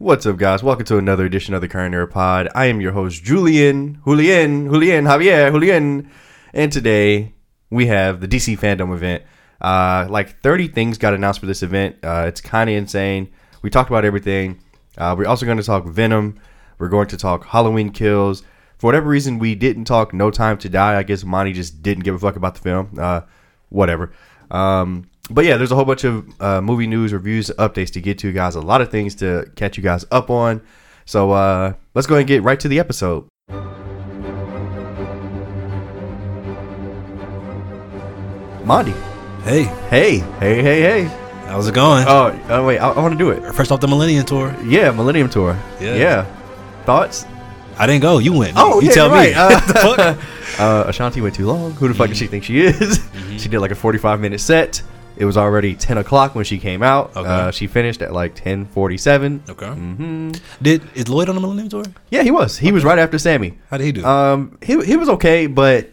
What's up, guys? Welcome to another edition of the Current Era Pod. I am your host, Julian, Julian, Julian, Javier, Julian, and today we have the DC Fandome event. Uh, like 30 things got announced for this event. Uh, it's kind of insane. We talked about everything. Uh, we're also going to talk Venom. We're going to talk Halloween Kills. For whatever reason, we didn't talk No Time to Die. I guess Monty just didn't give a fuck about the film. Uh, whatever. Um, but yeah, there's a whole bunch of uh, movie news, reviews, updates to get to, guys. A lot of things to catch you guys up on. So uh, let's go ahead and get right to the episode. Monty. Hey, Hey, hey, hey, hey. how's it going? Oh, oh wait, I, I want to do it. First off, the Millennium Tour. Yeah, Millennium Tour. Yeah. Yeah. Thoughts? I didn't go. You went. Oh, you yeah, tell me. Uh, the fuck? Uh, Ashanti went too long. Who the fuck does she think she is? She did like a 45 minute set. It was already 10 o'clock when she came out. Okay. Uh, she finished at like 10:47. Okay. hmm Did is Lloyd on the Millennium Tour? Yeah, he was. He was right after Sammy. How did he do? Um, he he was okay, but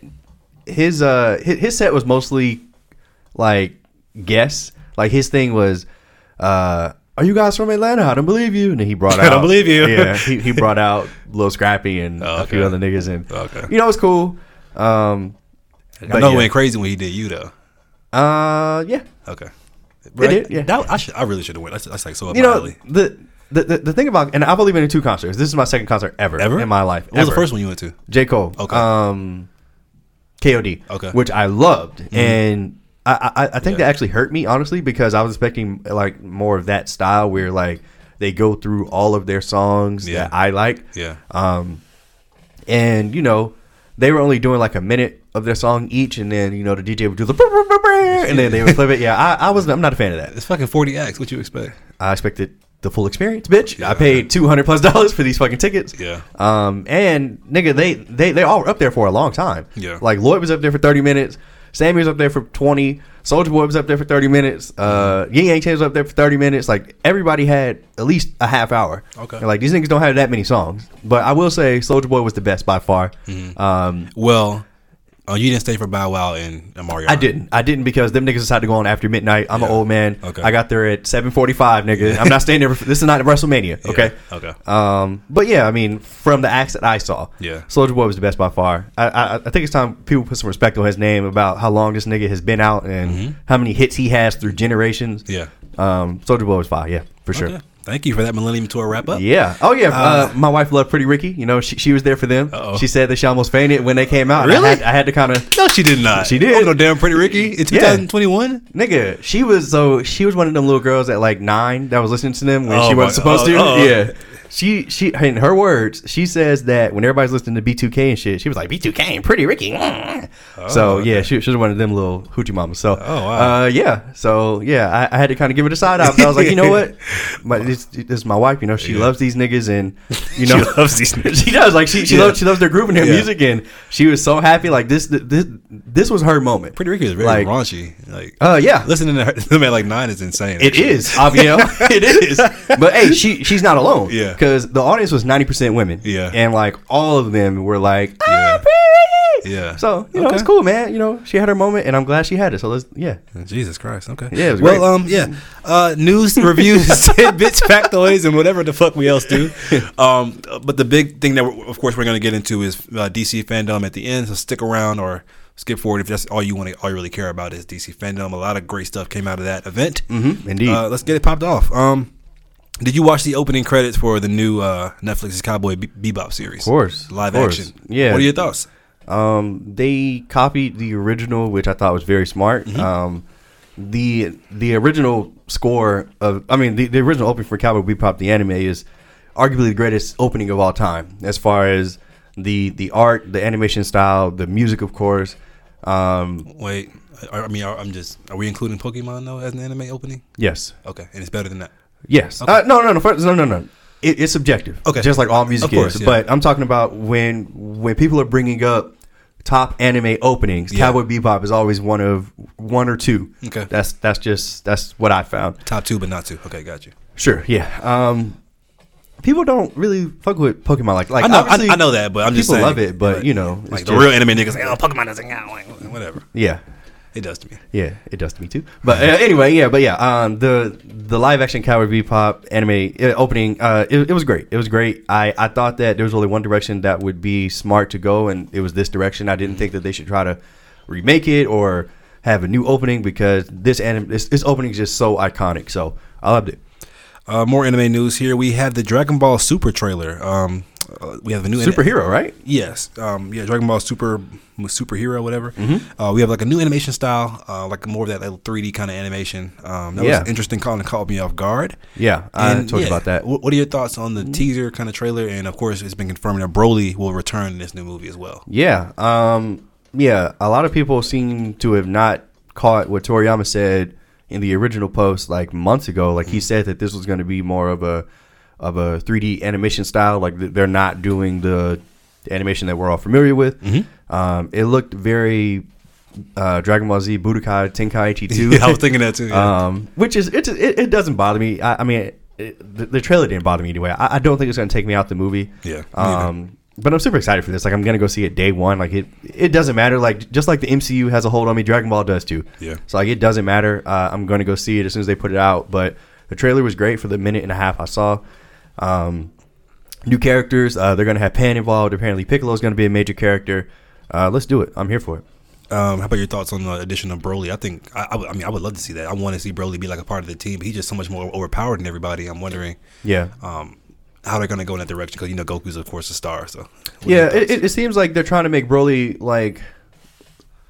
his uh his, his set was mostly like guess. Like his thing was, uh, are you guys from Atlanta? I don't believe you. And he brought out. I don't believe you. Yeah, he, he brought out Lil Scrappy and Oh, a few other niggas, and Okay. you know it's cool. Um, I know yeah. it went crazy when he did you though. Uh, yeah. Okay. did, yeah. That, I should. I really should have went. That's, that's like so up You know the, the the the thing about, and I've only been to two concerts. This is my second concert ever, Ever in my life. What was the first one you went to? J. Cole. Okay. Um, KOD. Okay. Which I loved, and I, I I think Yeah. that actually hurt me honestly because I was expecting like more of that style where like they go through all of their songs Yeah. that I like. Yeah. Um, and you know they were only doing like a minute of their song each, and then you know the DJ would do the and then they would flip it. Yeah, I, I was I'm not a fan of that. It's fucking 40x. What you expect? I expected the full experience, bitch. Yeah. I paid two hundred plus dollars for these fucking tickets. Yeah. Um, and nigga, they they they all were up there for a long time. Yeah. Like Lloyd was up there for thirty minutes. Sammy was up there for twenty. Soldier Boy was up there for thirty minutes. Uh, Ying Yang Chen was up there for thirty minutes. Like everybody had at least a half hour. Okay. And, like these niggas don't have that many songs, but I will say Soldier Boy was the best by far. Mm-hmm. Um, Well, oh, you didn't stay for Bow Wow and Mario. I didn't. I didn't because them niggas decided to go on after midnight. I'm an old man. Okay. I got there at 7:45, nigga. I'm not staying there. For, this is not WrestleMania. Yeah. Okay. Okay. Um, but yeah, I mean, from the acts that I saw, Yeah. Soldier Boy was the best by far. I, I, I think it's time people put some respect on his name about how long this nigga has been out and how many hits he has through generations. Mm-hmm. Yeah. Um, Soldier Boy was fine. Yeah, for sure. Okay. Thank you for that Millennium Tour wrap up. Yeah. Oh yeah. Uh, Uh, my wife loved Pretty Ricky. You know, she, she was there for them. Uh-oh. She said that she almost fainted when they came out. and I Really? had, I had to kind of No, she did not. She did. Oh, no, damn Pretty Ricky in 2021. Nigga, she was so she was one of them little girls at like nine that was listening to them when Oh she wasn't supposed to. oh. Yeah. She she in her words, she says that when everybody's listening to B2K and shit, she was like B2K and Pretty Ricky. mm." so yeah, she, she was one of them little hoochie mamas. So Oh, wow. uh, yeah, so yeah, I, I had to kind of give it a side eye. I was like, you know what, my, this, this is my wife. You know, she Yeah. loves these niggas, and you know, She loves these niggas. she does. Like she she Yeah. loves she loves their group and their Yeah. music, and she was so happy. Like this this this was her moment. Pretty Ricky is very Like- raunchy. Like, Uh, yeah, listening to her, them at like nine is insane. It actually. is, Abiel. it is. But hey, she she's not alone. Yeah. Because the audience was ninety percent women. Yeah. And like all of them were like, ah, Yeah. Yeah. So you know Okay. it's cool, man. You know she had her moment, and I'm glad she had it. So let's yeah. Jesus Christ. Okay. Yeah, it was well, great. um, yeah. Uh, news, reviews, tidbits, factoids, and whatever the fuck we else do. Um, but the big thing that, of course, we're going to get into is uh, DC Fandome at the end. So stick around or skip forward if that's all you want to, all you really care about is DC Fandome. A lot of great stuff came out of that event. Mm-hmm. Indeed. Uh, let's get it popped off. Um, did you watch the opening credits for the new uh, Netflix's Cowboy Be- Bebop series? Of course, live of course. action. Yeah. What are your thoughts? Um, they copied the original, which I thought was very smart. Mm-hmm. Um, the the original score of, I mean, the, the original opening for Cowboy Bebop, the anime, is arguably the greatest opening of all time, as far as the the art, the animation style, the music, of course. Um, Wait, I, I mean, I'm just. Are we including Pokemon though as an anime opening? yes, Okay, and it's better than that. Yes. Uh, no, no, no, first, no, no, no. It, it's subjective. Okay. just like all music Of course, is. yeah. But I'm talking about when when people are bringing up top anime openings, Yeah. Cowboy Bebop is always one of one or two. Okay. That's that's just that's what I found. Top two, but not two. Okay, got you. Sure, yeah. Um, people don't really fuck with Pokemon like like I know, I, obviously I know that, but I'm just people saying. love it, but you know, like it's the just- real anime niggas, like, oh, Pokemon doesn't count. Like, whatever. yeah. It does to me. Yeah, it does to me too. But uh, anyway, yeah, but yeah, um, the the live action Cowboy Bebop anime uh, opening, uh, it, it was great. It was great. I, I thought that there was only one direction that would be smart to go, and it was this direction. I didn't think that they should try to remake it or have a new opening because this anime, this, this opening is just so iconic. So I loved it. Uh, more anime news here. We have the Dragon Ball Super trailer. Um, uh, we have a new superhero, right? Yes. Um, yeah, Dragon Ball Super superhero, whatever. Uh, we have like a new animation style, uh, like more of that little 3D kind of animation. Um, that Yeah. was interesting. Calling caught me off guard. Yeah, I And, told you about that. wh- What are your thoughts on the teaser kind of trailer? And of course, it's been confirmed that Broly will return in this new movie as well. Yeah. Um, yeah. A lot of people seem to have not caught what Toriyama said in the original post like months ago. Like he said that this was going to be more of a of a 3D animation style. Like they're not doing the animation that we're all familiar with. Um, it looked very uh, Dragon Ball Z Budokai Tenkaichi 2. Yeah, I was thinking that too. Yeah. Um, which is it, it, it doesn't bother me. I, I mean, it, the, the trailer didn't bother me anyway. I, I don't think it's going to take me out the movie. Yeah. Um, but I'm super excited for this. Like, I'm going to go see it day one. Like, it it doesn't matter. Like, just like the MCU has a hold on me, Dragon Ball does too. Yeah. So like, it doesn't matter. Uh, I'm going to go see it as soon as they put it out. But the trailer was great for the minute and a half I saw. Um, new characters. Uh, they're going to have Pan involved. Apparently, Piccolo's going to be a major character. Uh, let's do it. I'm here for it. Um, how about your thoughts on the addition of Broly? I think I, I, would- I mean I would love to see that. I want to see Broly be like a part of the team. But he's just so much more overpowered than everybody. I'm wondering Yeah. um, how they're going to go in that direction because you know Goku's of course a star. So what are your Yeah, it, it, it seems like they're trying to make Broly like.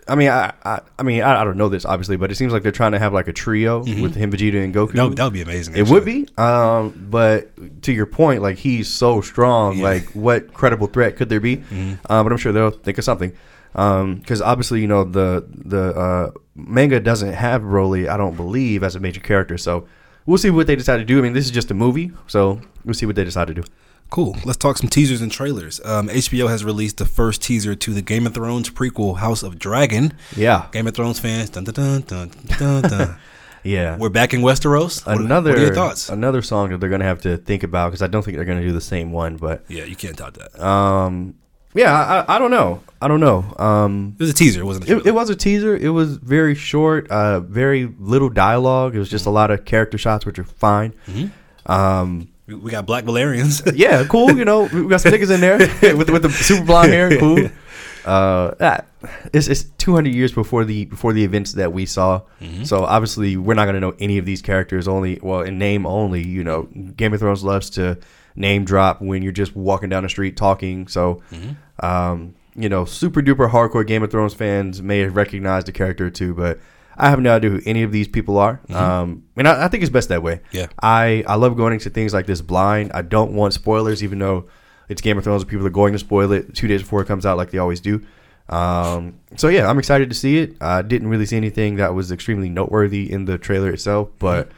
I mean, I, I, I mean, I, I don't know this obviously, but it seems like they're trying to have like a trio with him, Vegeta, and Goku. Mm-hmm. that, would- be amazing. it would be, um, but to your point, like he's so strong. Yeah. Like, what credible threat could there be? Uh, but I'm sure they'll think of something. Because obviously, you know, the the uh, manga doesn't have Broly, I don't believe, as a major character. So we'll see what they decide to do. I mean, this is just a movie, so we'll see what they decide to do. Cool. Let's talk some teasers and trailers. Um, HBO has released the first teaser to the Game of Thrones prequel, House of Dragon. Yeah, Game of Thrones fans, dun dun dun dun dun. dun. yeah. We're back in Westeros. Another What are your thoughts? another song that they're gonna have to think about because I don't think they're gonna do the same one. But yeah, you can't doubt that. Um, yeah, I, I don't know. I don't know. Um, it was a teaser, it wasn't a it, it was a teaser. It was very short. Uh, very little dialogue. It was just a lot of character shots, which are fine. Hmm. Um, We- got Black Valyrians. yeah, cool. You know, we got some niggas in there with with the super blonde hair. Cool. Uh, ah, it's it's 200 years before the before the events that we saw. So obviously, we're not gonna know any of these characters. Only well, in name only. You know, Game of Thrones loves to name drop when you're just walking down the street talking. So, um, you know, super duper hardcore Game of Thrones fans may have recognized the character too, but I have no idea who any of these people are. Um, and I, I think it's best that way. Yeah. I, I love going into things like this blind. I don't want spoilers, even though it's Game of Thrones people are going to spoil it two days before it comes out, like they always do. Um, so yeah, I'm excited to see it. I didn't really see anything that was extremely noteworthy in the trailer itself, but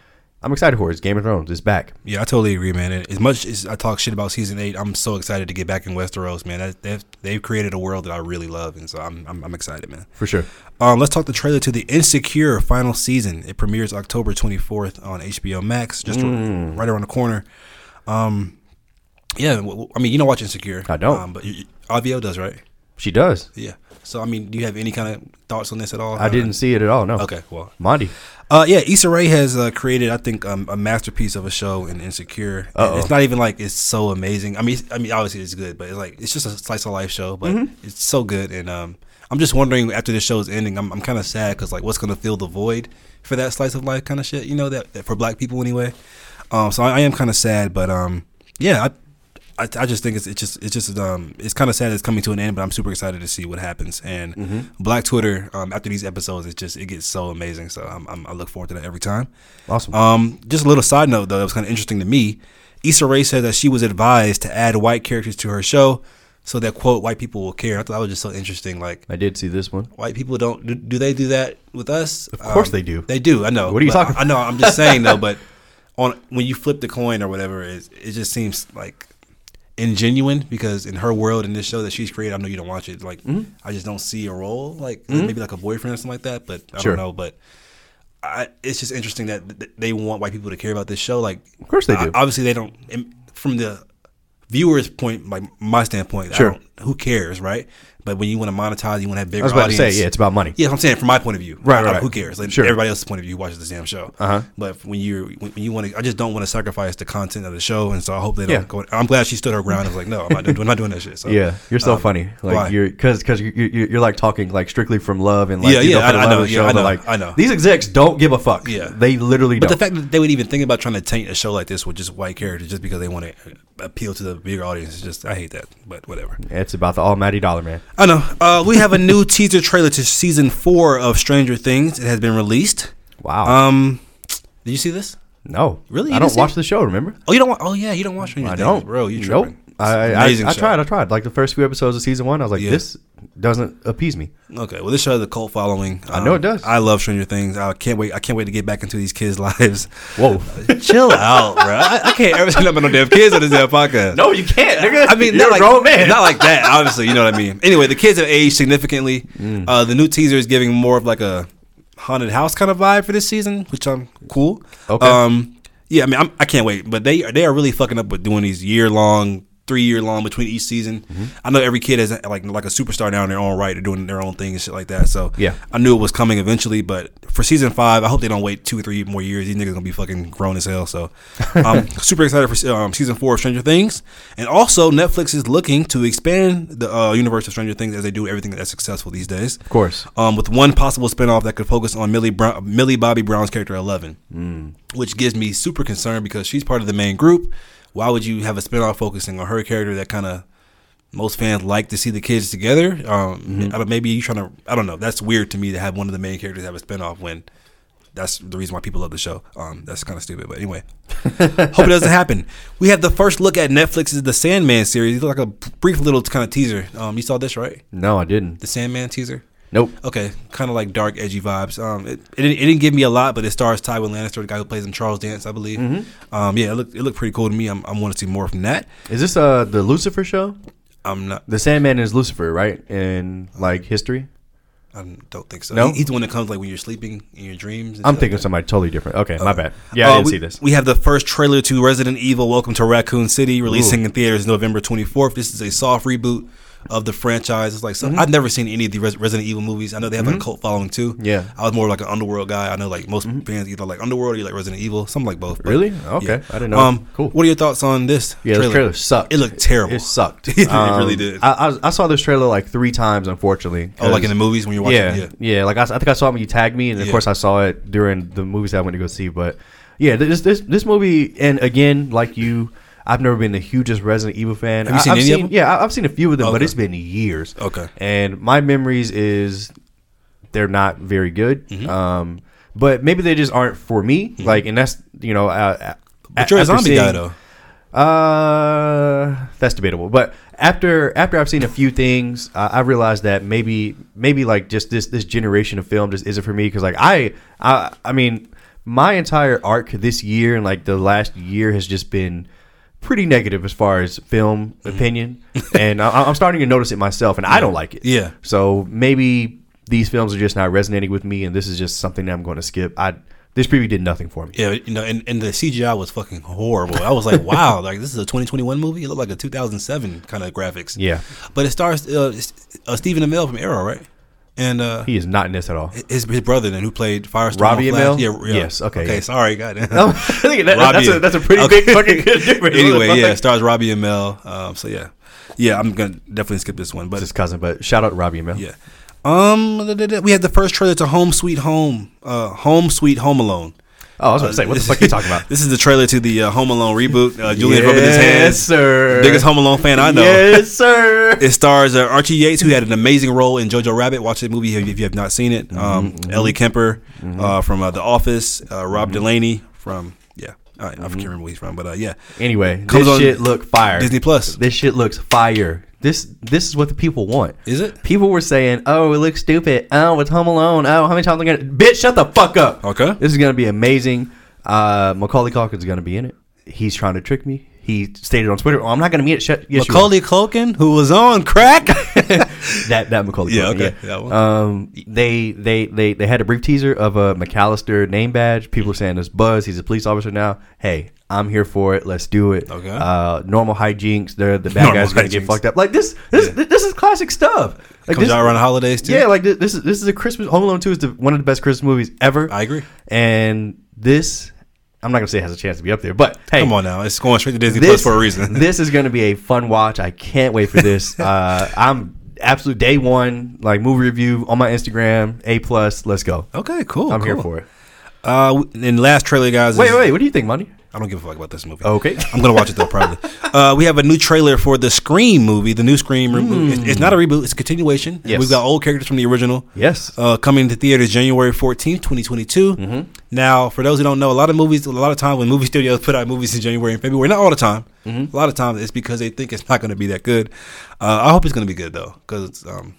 I'm excited for it. It's Game of Thrones. It's back. Yeah, I totally agree, man. And As much as I talk shit about season eight, I'm so excited to get back in Westeros, man. That, they've, they've created a world that I really love, and so I'm I'm, I'm excited, man. For sure. Um, let's talk the trailer to the Insecure final season. It premieres October 24th on HBO Max, just Mm. right around the corner. Um, yeah, I mean, you don't watch Insecure. I don't. Um, but you, you- Avio does, right? She does. Yeah. So, I mean, do you have any kind of thoughts on this at all? I didn't see it at all. No. Okay, well, Monty. Uh, yeah, Issa Rae has uh, created, I think, um, a masterpiece of a show in Insecure. It's not even like it's so amazing. I mean, I mean, obviously it's good, but it's like it's just a slice of life show, but Mm-hmm. it's so good. And um, I'm just wondering after the is ending, I'm, I'm kind of sad because like, what's gonna fill the void for that slice of life kind of shit? You know that, that for Black people anyway. Um, so I, I am kind of sad, but um, yeah, I. I, I just think it's it's just it's just um it's kind of sad it's coming to an end, but I'm super excited to see what happens. And Mm-hmm. Black Twitter um, after these episodes, it's just it gets so amazing. So I'm, I'm, I look forward to that every time. Awesome. Um, just a little side note though, that was kind of interesting to me. Issa Rae said that she was advised to add white characters to her show so that quote white people will care. I thought that was just so interesting. Like I did see this one. white people don't do, do they do that with us? Of course they do. They do. I know. What are you talking I, I know. I'm just saying though. But on when you flip the coin or whatever, it it just seems like ingenuine because in her world in this show that she's created, I know you don't watch it. Like Mm-hmm. I just don't see a role like maybe like a boyfriend or something like that. But I Sure. don't know. But I, it's just interesting that th- they want white people to care about this show. Like Of course they do. obviously, they don't. From the viewers' point, like my standpoint, I Sure. don't- who cares, right? But when you want to monetize, you want to have bigger I was about to audience. say, yeah, it's about money. Yeah, I'm saying from my point of view. Right, I- I- right. Who cares? Like Sure. everybody else's point of view who watches the damn show. Uh-huh. But when you when, you want to, I just don't want to sacrifice the content of the show, and so I hope they don't Yeah. go. I'm glad she stood her ground. and was like, no, I'm not doing, I'm not doing that shit. So Yeah, you're so um, funny. Like why? you're because because you're, you're you're like talking like strictly from love and like Yeah, you yeah, I- I know, yeah, show, I know, like I know. these execs don't give a fuck. Yeah. they literally But don't. the fact that they would even think about trying to taint a show like this with just white characters just because they want to appeal to the bigger audience is just I hate that. But whatever. it's about the almighty dollar man. I know. Uh, we have a new teaser trailer to season four of Stranger Things. It has been released. Wow. Um, did you see this? no, really? You I don't watch it? the show. Remember? Oh, you don't want? Oh yeah, you don't watch Stranger I Things, don't, bro. You nope. tripping? I, I, I, amazing I show. tried. I tried. Like the first few episodes of season one, I was like, Yeah. this doesn't appease me. Okay, well, this show has a cult following. I know it does. I love Stranger Things. I can't wait. I can't wait to get back into these kids' lives. Whoa. Chill out, bro. I, I can't ever say nothing about no damn kids on this damn podcast. no, you can't. Nigga. I mean, you're not a like, grown man. Not like that, obviously. You know what I mean. Anyway, the kids have aged significantly. Mm. Uh, the new teaser is giving more of like a haunted house kind of vibe for this season, which I'm cool. Okay. Um, yeah, I mean, I'm, I can't wait. But they they are really fucking up with doing these year long. Three year long between each season. Mm-hmm. I know every kid is like like a superstar now in their own right. They're doing their own thing and shit like that. So Yeah. I knew it was coming eventually. But for season five, I hope they don't wait two or three more years. These niggas gonna be fucking grown as hell. So I'm super excited for um, season four of Stranger Things. And also Netflix is looking to expand the uh, universe of Stranger Things as they do everything that's successful these days. Of course. Um, with one possible spinoff that could focus on Millie Brown, Millie Bobby Brown's character Eleven, which gives me super concerned because she's part of the main group. Why would you have a spinoff focusing on her character that kind of most fans like to see the kids together? Um, I don't, maybe you trying to. I don't know. That's weird to me to have one of the main characters have a spinoff when that's the reason why people love the show. Um, that's kind of stupid, but anyway, hope it doesn't happen. We have the first look at Netflix's The Sandman series. It's like a brief little kind of teaser. Um, you saw this right? No, I didn't. The Sandman teaser. Nope. Okay, kind of like dark, edgy vibes. Um, it, it, didn't, it didn't give me a lot, but it stars Tywin Lannister, the guy who plays in Charles Dance, I believe. Um, yeah, it looked it looked pretty cool to me. I'm, I'm want to see more from that. Is this uh the Lucifer show? I'm not. The Sandman is Lucifer, right? In like history. I don't think so. No? He- he's the one that comes like when you're sleeping in your dreams. I'm thinking like somebody totally different. Okay, my bad. Yeah, I Uh, didn't we, see this. We have the first trailer to Resident Evil: Welcome to Raccoon City, releasing in theaters November 24th. This is a soft reboot of the franchise. It's like some, I've never seen any of the Res- Resident Evil movies. I know they have like a cult following too. Mm-hmm. Yeah. Mm-hmm. I was more like an Underworld guy. I know like most fans either like Underworld or you like Resident Evil. Some like both. Really? Okay, I didn't know. Um, Cool. What are your thoughts on this? Yeah, this trailer sucked. It looked terrible. It sucked. It Um, really did. I, I, I saw this trailer like three times, unfortunately. oh, like in the movies when you're watching. yeah, it? yeah, Like I think I saw it when you tagged me, and of Yeah. course I saw it during the movies I went to go see. But yeah, this this this movie, and again, like you, I've never been the hugest Resident Evil fan. Have you I- seen I've any of them? Yeah, I- I've seen a few of them, but it's been years. Okay. and my memories is they're not very good. Mm-hmm. Um, but maybe they just aren't for me. Like, and that's you know, uh, But you're a zombie guy though. uh, that's debatable. But after after I've seen a few things, uh, I realized that maybe maybe like just this this generation of film just isn't for me because like I I I mean my entire arc this year and like the last year has just been pretty negative as far as film Mm-hmm. opinion, and I, I'm starting to notice it myself, and I don't like it. Yeah. So maybe these films are just not resonating with me, and this is just something that I'm going to skip. I this preview did nothing for me. Yeah, you know, and, and the CGI was fucking horrible. I was like, wow, like this is a 2021 movie. It looked like a 2007 kind of graphics. Yeah. but it stars uh, uh, Stephen Amell from Arrow, right? And uh, He is not in this at all. his his brother then who played Firestorm. Robbie Amell? Yeah, yeah. Yes, okay, Okay, yeah. sorry. Oh, that- that's, a, that's a pretty Okay. big fucking difference. anyway, yeah, it stars Robbie Amell. Um, so yeah, yeah, I'm gonna definitely skip this one, but It's his cousin, but shout out to Robbie Amell. yeah. Um, we had the first trailer to Home Sweet Home, uh, Home Sweet Home Alone. Oh, I was going to say, what the fuck are you talking about? This is the trailer to the uh, Home Alone reboot. Uh, Julian's rubbing his hands. sir. Biggest Home Alone fan I know. Yes, sir. It stars uh, Archie Yates, who had an amazing role in Jojo Rabbit. Watch the movie if you have not seen it. Um, Mm-hmm, Ellie Kemper uh, from uh, The Office. Uh, Rob Delaney from yeah, All right, I can't remember where he's from, but uh, yeah, Anyway, Comes this shit look fire. Disney Plus. This shit looks fire. This this is what the people want. Is it? People were saying, "Oh, it looks stupid. Oh, it's Home Alone. Oh, how many times am I gonna?" Bitch, shut the fuck up. Okay. This is gonna be amazing. Uh, Macaulay Culkin's gonna be in it. He's trying to trick me. He stated on Twitter, "Oh, I'm not going to meet Sh- yes. Macaulay Culkin, who was on crack. that that Macaulay. Yeah, Culkin, okay, that one. Um, they they they they had a brief teaser of a McCallister name badge. People are saying it's Buzz. He's a police officer now. Hey, I'm here for it. Let's do it. Okay. Uh, normal hijinks. They're the bad Normal guys are gonna get fucked up. Like this. This this is classic stuff. Like Comes this, out around holidays too. yeah, like this, this is this is a Christmas. Home Alone Two is the, one of the best Christmas movies ever. I agree. And this, I'm not gonna say it has a chance to be up there, but hey, Come on now, it's going straight to Disney this Plus for a reason. this is going to be a fun watch. I can't wait for this. uh, I'm absolute day one, like movie review on my Instagram. A plus. Let's go. okay, cool. I'm here for it. Uh, and last trailer, guys. Wait, wait, wait. What do you think, Money? I don't give a fuck about this movie. Okay. I'm gonna watch it though, probably. uh, we have a new trailer for the Scream movie, the new Scream movie. It's, it's not a reboot; it's a continuation. Yes. We've got old characters from the original. Yes. Uh, coming to theaters January 14th, 2022. Mm-hmm. Now, for those who don't know, a lot of movies, a lot of times when movie studios put out movies in January and February, not all the time, Mm-hmm. a lot of times it's because they think it's not going to be that good. Uh, I hope it's going to be good though, because um,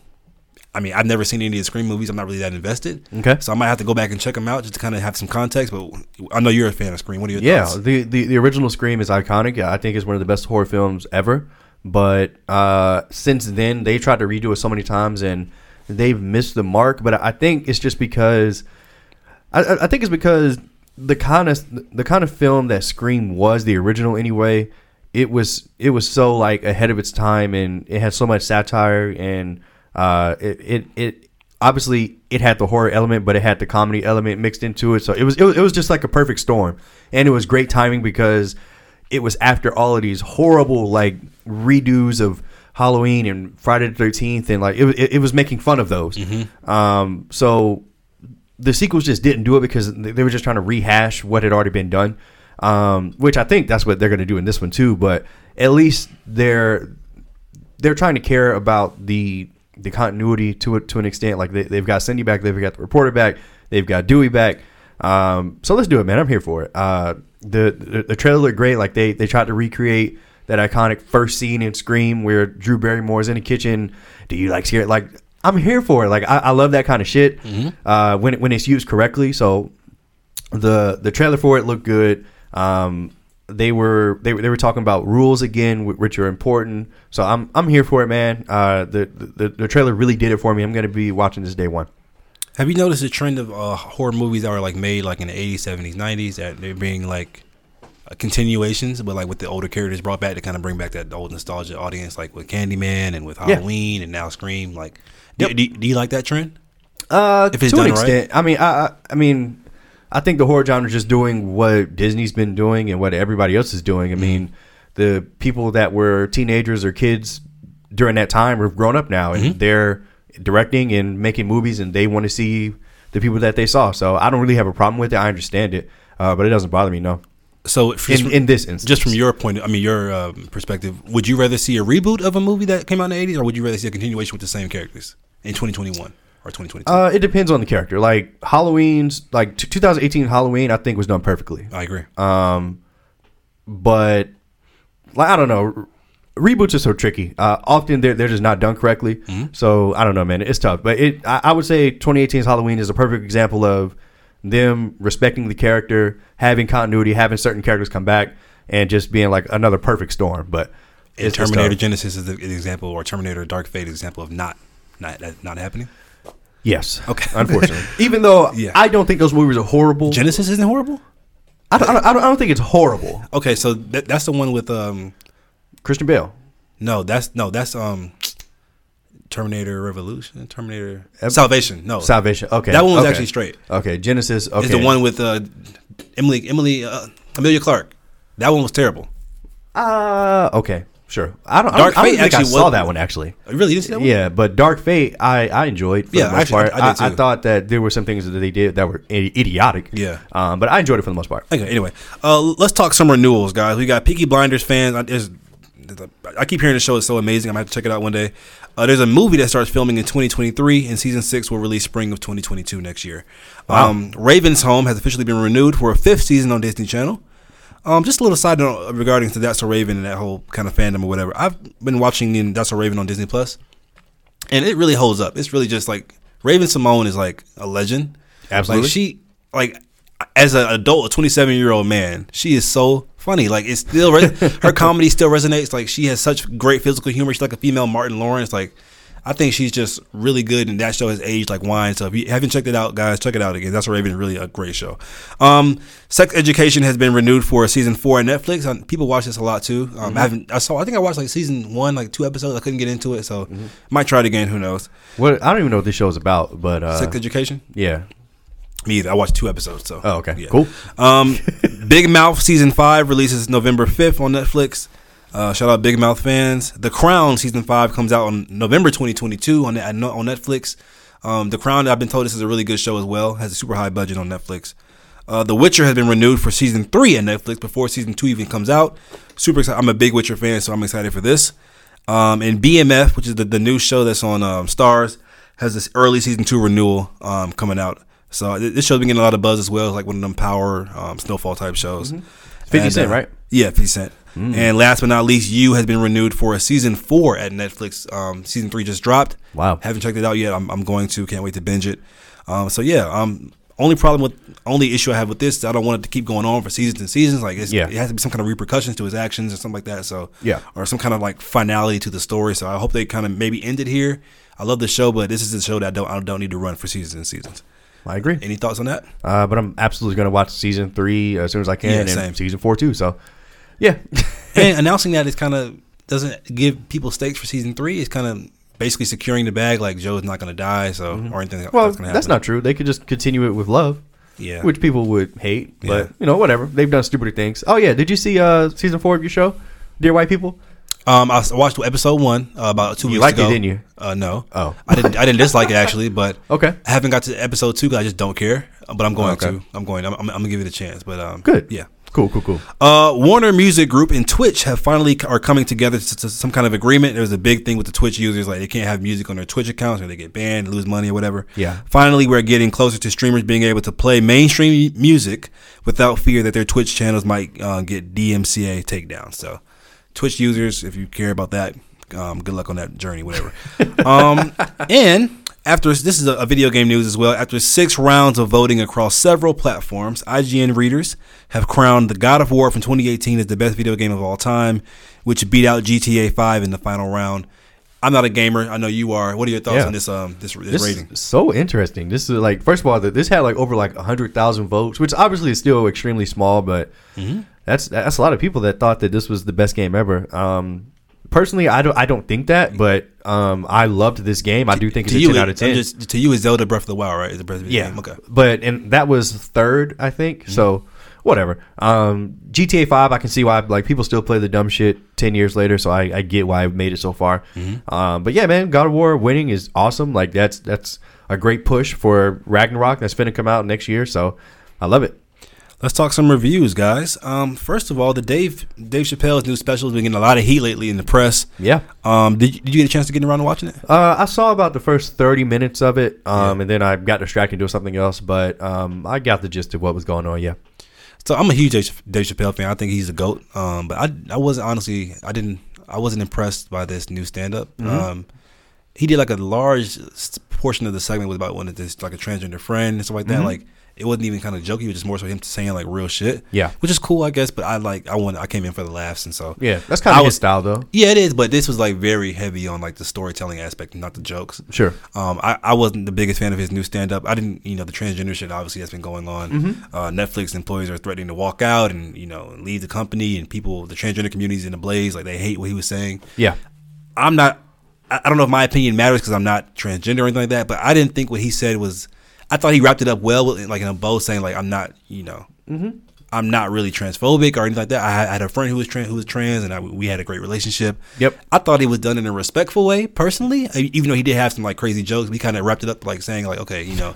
I mean, I've never seen any of the Scream movies. I'm not really that invested. Okay. So I might have to go back and check them out just to kind of have some context. But I know you're a fan of Scream. What are your Yeah, thoughts? the, the the original Scream is iconic. I think it's one of the best horror films ever. But uh, since then, they tried to redo it so many times and they've missed the mark. But I think it's just because I, I I think it's because the kind of the kind of film that Scream was the original anyway. It was it was so like ahead of its time and it had so much satire and uh, it, it it obviously it had the horror element but it had the comedy element mixed into it so it was it was, it was just like a perfect storm and it was great timing because it was after all of these horrible like redos of Halloween and Friday the Thirteenth, and like it, it, it was making fun of those. Um, so the sequels just didn't do it because they they were just trying to rehash what had already been done. Um, which I think that's what they're going to do in this one too. But at least they're they're trying to care about the the continuity to it to an extent. Like they, they've got Cindy back, they've got the reporter back, they've got Dewey back. Um, so let's do it, man. I'm here for it. Uh, the, the the trailer looked great. Like they they tried to recreate that iconic first scene in Scream where Drew Barrymore is in the kitchen. Do you like scare? Like I'm here for it. Like I, I love that kind of shit uh, when it, when it's used correctly. So the the trailer for it looked good. Um, they were they, were- they were talking about rules again, which are important. So I'm I'm here for it, man. Uh, the, the the trailer really did it for me. I'm gonna be watching this day one. Have you noticed a trend of uh, horror movies that are like made like in the 80s, 70s, 90s that they're being like uh, continuations, but like with the older characters brought back to kind of bring back that old nostalgia audience, like with Candyman and with Yeah. Halloween and now Scream. Like, do, Yep. do, do you like that trend? Uh, If it's to an done right. extent, I mean, I, I I mean, I think the horror genre is just doing what Disney's been doing and what everybody else is doing. I Mm-hmm. mean, the people that were teenagers or kids during that time have grown up now, and Mm-hmm. they're directing and making movies, and they want to see the people that they saw. So I don't really have a problem with it. I understand it, uh, but it doesn't bother me. No, So, in, in this instance, just from your point, I mean, your um, perspective, would you rather see a reboot of a movie that came out in the 80s, or would you rather see a continuation with the same characters in 2021 or 2022? Uh, it depends on the character. Like Halloween's, like t- 2018 Halloween, I think was done perfectly. I agree. Um, but like I don't know, reboots are so tricky. Uh, often they're they're just not done correctly. Mm-hmm. So I don't know, man. It's tough. But it, I, I would say 2018's Halloween is a perfect example of them respecting the character, having continuity, having certain characters come back, and just being like another perfect storm. But Terminator. Genisys is the- an example, or Terminator Dark Fate example of not not not happening. Yes. Okay. Unfortunately, even though Yeah. I don't think those movies are horrible. Genisys isn't horrible. I don't, I don't, I don't, I don't think it's horrible. Okay, so that, that's the one with um Christian Bale. no that's no that's um Terminator Revolution Terminator Ev- Salvation no Salvation. Okay. that one was okay. actually straight. Okay. Genisys. Okay. It's the one with uh Emily Emily uh, Emilia Clarke. That one was terrible. Uh okay, sure. I don't. Dark I don't, I Fate I actually saw was- that one actually. You really didn't see that one? Yeah, but Dark Fate, I I enjoyed. For Yeah, the most actually, part. I- I did I, thought that there were some things that they did that were idiotic. Yeah. Um, but I enjoyed it for the most part. Okay. Anyway, uh, let's talk some renewals, guys. We got Peaky Blinders fans. I, there's- I keep hearing the show is so amazing. I'm gonna have to check it out one day. Uh, there's a movie that starts filming in 2023, and season six will release spring of 2022 next year. Um, Raven's Home has officially been renewed for a fifth season on Disney Channel. Um, just a little side note regarding to That's So Raven and that whole kind of fandom or whatever. I've been watching in That's So Raven on Disney Plus, and it really holds up. It's really just like Raven-Symoné is like a legend. Absolutely. Like she like as an adult, a 27 year old man, she is so funny. Like it's still re- her comedy still resonates. Like she has such great physical humor. She's like a female Martin Lawrence. Like I think she's just really good, and that show has aged like wine. So if you haven't checked it out, guys, check it out again. That's Raven, really a great show. Um, Sex Education has been renewed for season four on Netflix. Um, people watch this a lot too. Um, I haven't. I saw. I think I watched like season one, like two episodes. I couldn't get into it, so might try it again. Who knows? What I don't even know what this show is about, but uh, Sex Education. yeah. Me either. I watched two episodes. So. Oh, okay, Yeah. cool. Um, Big Mouth season five releases November fifth on Netflix. Uh, shout out Big Mouth fans. The Crown season five comes out on November 2022 on on Netflix. Um, the Crown, I've been told this is a really good show as well. Has a super high budget on Netflix. Uh, the Witcher has been renewed for season three at Netflix before season two even comes out. Super excited. I'm a big Witcher fan, so I'm excited for this. Um, and BMF, which is the, the new show that's on um, Starz, has this early season two renewal um, coming out. So th- this show's been getting a lot of buzz as well. It's like one of them power um, snowfall type shows. 50 And, Cent, uh, right? Yeah, 50 Cent. And last but not least, You has been renewed for a season four at Netflix. Um, season three just dropped. Wow. Haven't checked it out yet. I'm, I'm going to. Can't wait to binge it. Um, so yeah. Um, only problem with only issue I have with this, is I don't want it to keep going on for seasons and seasons. Like it's, Yeah. it has to be some kind of repercussions to his actions or something like that. So Yeah. or some kind of like finality to the story. So I hope they kind of maybe end it here. I love the show, but this is a show that I don't I don't need to run for seasons and seasons. I agree. Any thoughts on that? Uh, but I'm absolutely going to watch season three as soon as I can, Yeah, and same. season four too. So, yeah, and announcing that is kind of doesn't give people stakes for season three. It's kind of basically securing the bag, like Joe's not going to die, so or anything Mm-hmm. well, that's going to happen. that's not true. They could just continue it with love, yeah. which people would hate. But Yeah. you know, whatever. They've done stupider things. Oh yeah, did you see uh season four of your show, Dear White People? um, I watched episode one uh, about two You weeks liked it, ago. didn't you? Uh, no. Oh. I didn't. I didn't dislike it actually, but Okay. I haven't got to episode two. 'cause I just don't care. But I'm going Okay. to. I'm going. I'm, I'm, I'm gonna give it a chance. But um, Good. Yeah. Cool. Cool. Cool. Uh, Warner Music Group and Twitch have finally are coming together to, to some kind of agreement. There was a big thing with the Twitch users, like they can't have music on their Twitch accounts or they get banned, lose money or whatever. Yeah. Finally, we're getting closer to streamers being able to play mainstream music without fear that their Twitch channels might uh, get DMCA takedown. So, Twitch users, if you care about that, um, good luck on that journey, whatever. um, and after this is a, video game news as well. After six rounds of voting across several platforms, IGN readers have crowned the God of War from 2018 as the best video game of all time, which beat out GTA 5 in the final round. I'm not a gamer. I know you are. What are your thoughts Yeah. on this um this, this, This rating? is so interesting. This is like first of all, th- this had like over like hundred thousand votes, which obviously is still extremely small, but Mm-hmm. that's that's a lot of people that thought that this was the best game ever. Um, personally, I don't I don't think that, but um, I loved this game. I do think it's to a you, ten out of ten. Just, to you, is Zelda Breath of the Wild, right? Is the Breath of the yeah, game? Okay. but and that was third, I think. Mm-hmm. So whatever. Um, GTA Five, I can see why like people still play the dumb shit ten years later. So I, I get why I've made it so far. Mm-hmm. Um, but yeah, man, God of War winning is awesome. Like that's that's a great push for Ragnarok that's finna come out next year. So I love it. Let's talk some reviews, guys. Um, first of all, the Dave Dave Chappelle's new special has been getting a lot of heat lately in the press. Yeah. Um, did you, did you get a chance to get around to watching it? Uh, I saw about the first 30 minutes of it, um, and then I got distracted doing something else, but um, I got the gist of what was going on, yeah. So I'm a huge Dave, Dave Chappelle fan. I think he's a goat. Um, but I I wasn't honestly I didn't I wasn't impressed by this new stand up. Mm-hmm. Um, he did like a large portion of the segment was about one of this like a transgender friend and stuff like Mm-hmm. that. Like it wasn't even kind of jokey. It was just more so him saying like real shit. Yeah. which is cool, I guess. But I like I want I came in for the laughs and so Yeah, that's kind of his style, though. yeah, it is. But this was like very heavy on like the storytelling aspect, not the jokes. Sure. Um, I, I wasn't the biggest fan of his new stand up. I didn't, you know, the transgender shit obviously has been going on. Mm-hmm. Uh, Netflix employees are threatening to walk out and, you know, leave the company, and people, the transgender community's in a blaze. Like, they hate what he was saying. Yeah. I'm not, I I don't know if my opinion matters because I'm not transgender or anything like that, but I didn't think what he said was, I thought he wrapped it up well, with, like in a bow saying, like, I'm not, you know, I'm not really transphobic or anything like that. I had, I had a friend who was trans, who was trans, and I, we had a great relationship. Yep. I thought it was done in a respectful way, personally. I- Even though he did have some like crazy jokes, we kind of wrapped it up like saying like, okay, you know.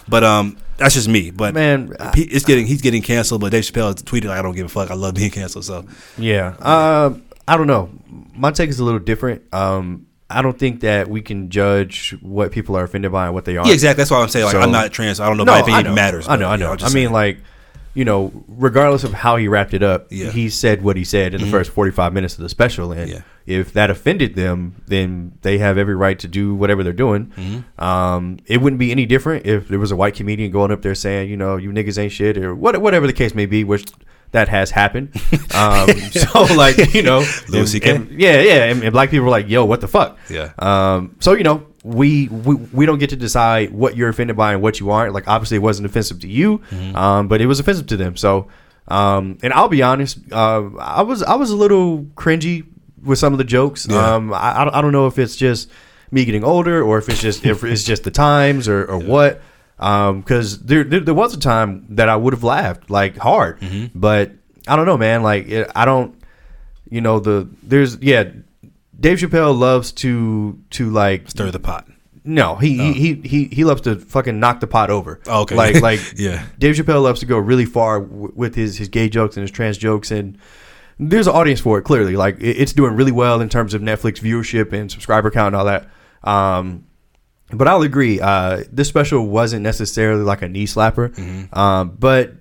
but um, that's just me. But Man, he, it's getting he's getting canceled. But Dave Chappelle tweeted, like, I don't give a fuck. I love being canceled. So Yeah. Uh, I don't know. My take is a little different. Um, I don't think that we can judge what people are offended by and what they are. yeah, exactly. That's why I'm saying like So- I'm not trans. I don't know. if No, my I opinion know. matters. I know. I you know. I mean, saying. like, you know, regardless of how he wrapped it up, Yeah. Mm-hmm. he said what he said in the first forty-five minutes of the special, and Yeah. if that offended them, then they have every right to do whatever they're doing. Mm-hmm. Um, it wouldn't be any different if there was a white comedian going up there saying, you know, you niggas ain't shit or what, whatever the case may be. Which that has happened. Um, so like you know, Louis and- and- yeah, yeah, and, and black people are like, yo, what the fuck? Yeah. Um, so you know, we, we we don't get to decide what you're offended by and what you aren't. Like obviously, it wasn't offensive to you, Mm-hmm. um, but it was offensive to them. So, um, and I'll be honest, uh, I was I was a little cringy with some of the jokes. Yeah. Um, I I don't- I don't know if it's just me getting older or if it's just if it's just the times or, or what. Um, because there, there there was a time that I would have laughed like hard, Mm-hmm. but I don't know, man. Like it, I don't, you know, the there's yeah. Dave Chappelle loves to to like Stir the pot. no, he, he he he he loves to fucking knock the pot over. Oh, okay. like like Yeah. Dave Chappelle loves to go really far w- with his his gay jokes and his trans jokes, and there's an audience for it. Clearly, like it, it's doing really well in terms of Netflix viewership and subscriber count and all that. Um, but I'll agree. Uh, this special wasn't necessarily like a knee slapper, Mm-hmm. um, but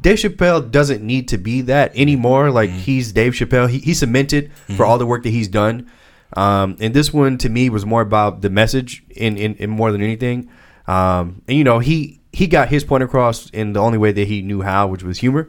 Dave Chappelle doesn't need to be that anymore. Like Mm-hmm. he's Dave Chappelle. He, he's cemented for all the work that he's done. Um, and this one to me was more about the message in, in, in more than anything. Um, and you know, he, he got his point across in the only way that he knew how, which was humor.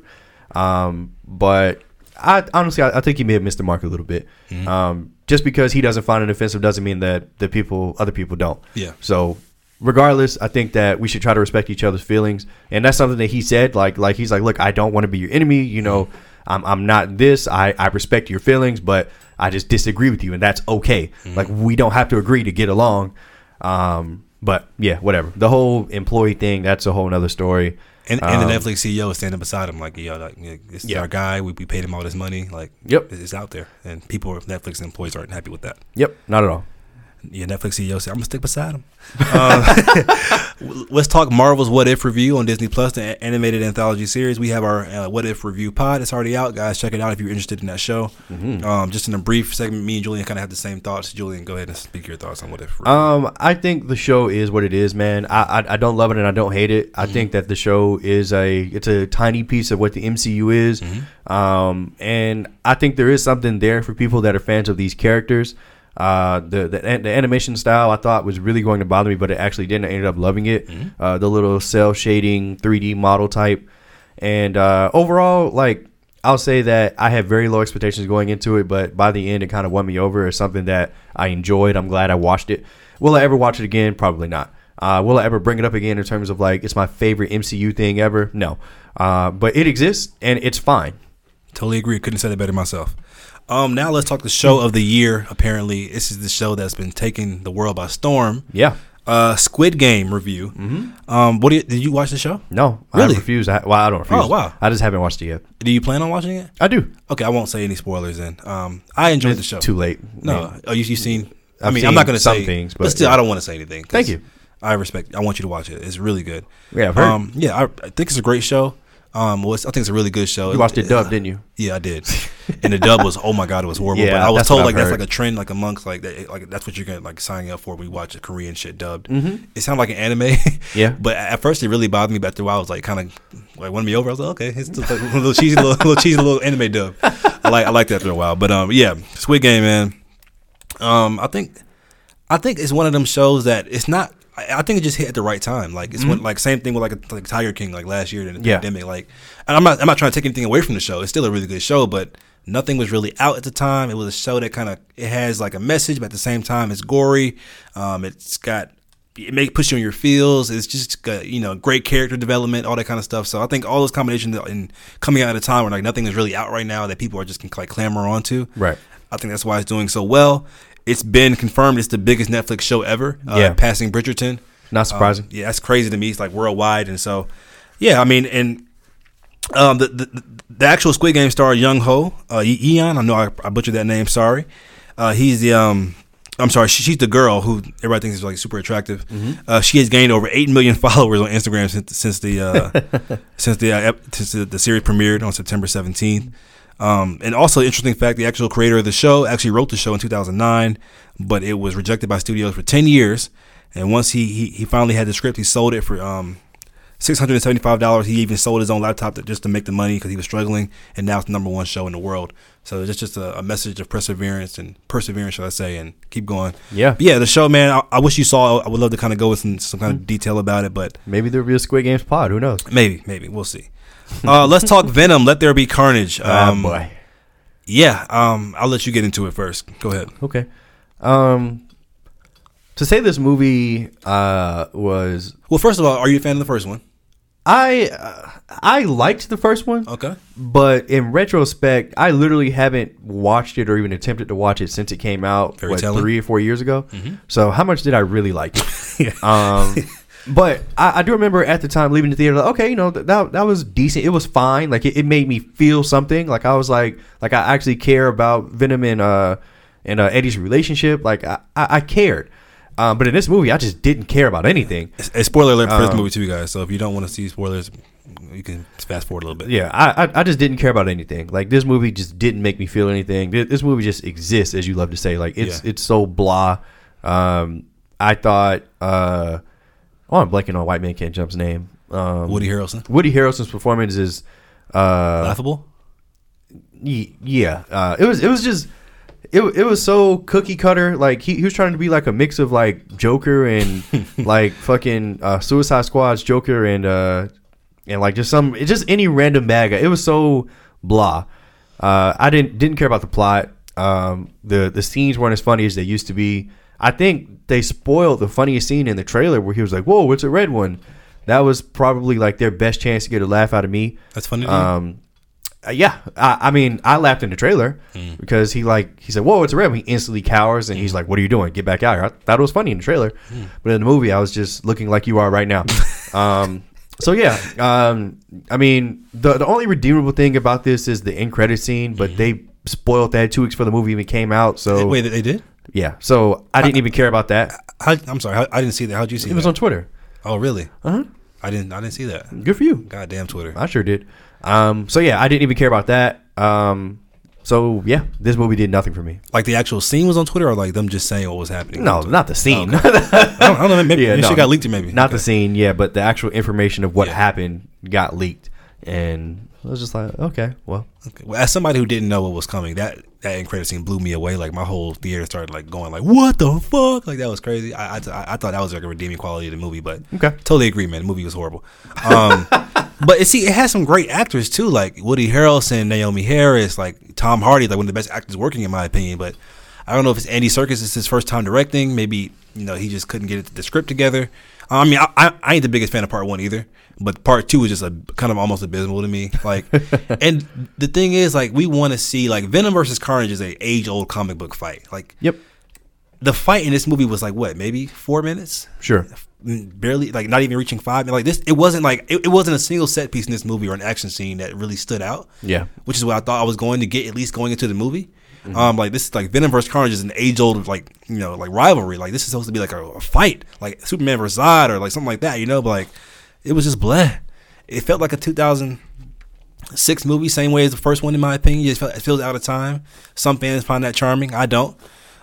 Um, but I honestly, I, I think he may have missed the mark a little bit. Mm-hmm. Um, just because he doesn't find it offensive doesn't mean that the people, other people don't. Yeah. So regardless, I think that we should try to respect each other's feelings, and that's something that he said. Like, like he's like, look, I don't want to be your enemy. You know, I'm, I'm not this. I, I respect your feelings, but I just disagree with you, and that's okay. Like, we don't have to agree to get along. Um, but yeah, whatever. The whole employee thing, that's a whole nother story. And, and Um, the Netflix CEO is standing beside him, like, yo, like, this is Yeah. our guy. We, we paid him all this money. Like, Yep. it's out there. And people, Netflix employees aren't happy with that. Yep, not at all. Yeah, Netflix CEO said, I'm going to stick beside him. Um, let's talk Marvel's What If review on Disney Plus, the animated anthology series. We have our uh, What If review pod. It's already out, guys. Check it out if you're interested in that show. Um, just in a brief segment, me and Julian kind of have the same thoughts. Julian, go ahead and speak your thoughts on What If. review. Um, I think the show is what it is, man. I I, I don't love it and I don't hate it. I think that the show is a it's a tiny piece of what the MCU is, um, and I think there is something there for people that are fans of these characters. Uh, the, the the animation style I thought was really going to bother me, but it actually didn't. I ended up loving it. Uh, the little cell shading 3D model type, and uh, overall, like I'll say that I had very low expectations going into it, but by the end, it kind of won me over. It's something that I enjoyed. I'm glad I watched it. Will I ever watch it again? Probably not. Uh, will I ever bring it up again in terms of like it's my favorite MCU thing ever? No. Uh, but it exists and it's fine. Totally agree. Couldn't have said it better myself. Um, now let's talk the show of the year. Apparently, this is the show that's been taking the world by storm. Yeah. Uh, Squid Game review. Um, what do you, did you watch the show? No, Really? I refuse. I, well, I don't refuse. Oh, wow. I just haven't watched it yet. Do you plan on watching it? I do. Okay, I won't say any spoilers then. Um, I enjoyed the show. Too late. No, Man. oh, you you seen? I I've mean, seen I'm not going to some say things, but, but still, yeah. I don't want to say anything. Thank you. I respect. I want you to watch it. It's really good. Yeah, I've heard. Um, yeah, I, I think it's a great show. Um, well, I think it's a really good show. you watched it dubbed, didn't you? Yeah, I did. And the dub was, oh my god, it was horrible. Yeah, but I was told like I've that's like a trend, like amongst like that, like that's what you're gonna like signing up for We watch a Korean shit dubbed. Mm-hmm. It sounded like an anime. Yeah. but at first it really bothered me. But after a while, I was like kind of like won me over. I was like, okay, it's just like a little cheesy, little, little cheesy little anime dub. I like I like that after a while. But um, yeah, Squid Game, man. Um, I think I think it's one of them shows that it's not. I I think it just hit at the right time. Like it's one, like same thing with like like Tiger King like last year in the Yeah. pandemic. Like, and I'm not I'm not trying to take anything away from the show. It's still a really good show, but nothing was really out at the time. It was a show that kind of it has like a message, but at the same time it's gory. Um, it's got it may push you on your feels. It's just got, you know great character development, all that kind of stuff. So I think all those combinations and coming out at a time where like nothing is really out right now that people are just can like clamor onto. Right. I think that's why it's doing so well. It's been confirmed it's the biggest Netflix show ever. Uh, Yeah. passing Bridgerton. Not surprising. Um, yeah, that's crazy to me. It's like worldwide, and so yeah, I mean, and um, the, the the actual Squid Game star Young Ho, uh, Yeon. I know I, I butchered that name. Sorry. Uh, he's the um. I'm sorry. She, she's the girl who everybody thinks is like super attractive. Uh, she has gained over eight million followers on Instagram since since the uh, since the uh, since the, the series premiered on September 17th. Um, and also, interesting fact: the actual creator of the show actually wrote the show in 2009, but it was rejected by studios for 10 years. And once he he, he finally had the script, he sold it for um six hundred and seventy five dollars. He even sold his own laptop to, just to make the money because he was struggling, and now it's the number one show in the world. So it's just a, a message of perseverance and perseverance, should I say, and keep going. Yeah. But yeah. The show, man. I, I wish you saw. I would love to kind of go with some, some kind Mm-hmm. of detail about it, but Maybe there'll be a Squid Games pod. Who knows? maybe, maybe we'll see. Uh, let's talk Venom. Let there be carnage. Um, oh boy. Yeah. Um, I'll let you get into it first. Go ahead. Okay. Um, to say this movie uh, was Well, first of all, are you a fan of the first one? I uh, I liked the first one, Okay. but in retrospect, I literally haven't watched it or even attempted to watch it since it came out what, three or four years ago. So how much did I really like it? um, but I, I do remember at the time leaving the theater, like, okay, you know th- that that was decent. It was fine. Like it, it made me feel something. Like I was like like I actually care about Venom and uh and uh, Eddie's relationship. Like I I, I cared. Um, but in this movie, I just didn't care about anything. A spoiler alert for this Um, movie too, guys. So if you don't want to see spoilers, you can fast forward a little bit. Yeah, I, I I just didn't care about anything. Like this movie just didn't make me feel anything. This, this movie just exists, as you love to say. Like it's Yeah. it's so blah. Um, I thought. Uh, oh, I'm blanking on White Man Can't Jump's name. Um, Woody Harrelson, Woody Harrelson's performance is. Uh, laughable. y- yeah, uh, it was it was just it, it was so cookie cutter. Like he, he was trying to be like a mix of like Joker and like fucking uh, Suicide Squad's Joker and uh and like just some just any random bag. It was so blah. Uh, I didn't didn't care about the plot. Um, the the scenes weren't as funny as they used to be. I think they spoiled the funniest scene in the trailer where he was like, "Whoa, it's a red one." That was probably like their best chance to get a laugh out of me. That's funny. Um, uh, yeah, I, I mean, I laughed in the trailer Hmm. because he like he said, "Whoa, it's a red." One. He instantly cowers and he's like, "What are you doing? Get back out here!" I thought it was funny in the trailer, Hmm. but in the movie, I was just looking like you are right now. um, so yeah, um, I mean, the the only redeemable thing about this is the end credit scene, but they spoiled that two weeks before the movie even came out. So Wait, they did? Yeah, so I didn't even care about that. How, I'm sorry, how, I didn't see that. How'd you see It It was on Twitter. oh, really? Uh huh. I didn't. I didn't see that. Good for you. Goddamn Twitter. I sure did. Um, so yeah, I didn't even care about that. Um, so yeah, this movie did nothing for me. Like the actual scene was on Twitter, or like them just saying what was happening. No, not the scene. I don't, I don't know. Maybe Yeah, no. shit got leaked. Maybe not Okay. the scene, yeah, but the actual information of what Yeah. happened got leaked, and I was just like, okay, well, Okay. Well, as somebody who didn't know what was coming, that that end credit scene blew me away. Like my whole theater started like going like, "What the fuck?" Like that was crazy. I I, I thought that was like a redeeming quality of the movie, but Okay. totally agree, man. The movie was horrible. Um, but it, see, it has some great actors too, like Woody Harrelson, Naomie Harris, like Tom Hardy, like one of the best actors working in my opinion. But I don't know if it's Andy Serkis. It's his first time directing. Maybe you know he just couldn't get the script together. I mean, I, I, I ain't the biggest fan of part one either, but part two is just a kind of almost abysmal to me. Like, and the thing is, like, we want to see like Venom versus Carnage is a age old comic book fight. Like, yep, the fight in this movie was like what, maybe four minutes, sure, Mm, barely, like not even reaching five. Like this, it wasn't like it, it wasn't a single set piece in this movie or an action scene that really stood out. yeah, which is what I thought I was going to get at least going into the movie. Um, like this, is like Venom versus Carnage is an age old like you know like rivalry. Like this is supposed to be like a, a fight, like Superman versus Zod or like something like that. You know, but like it was just bleh. It felt like a 2006 movie, same way as the first one in my opinion. It, felt, it feels out of time. Some fans find that charming. I don't.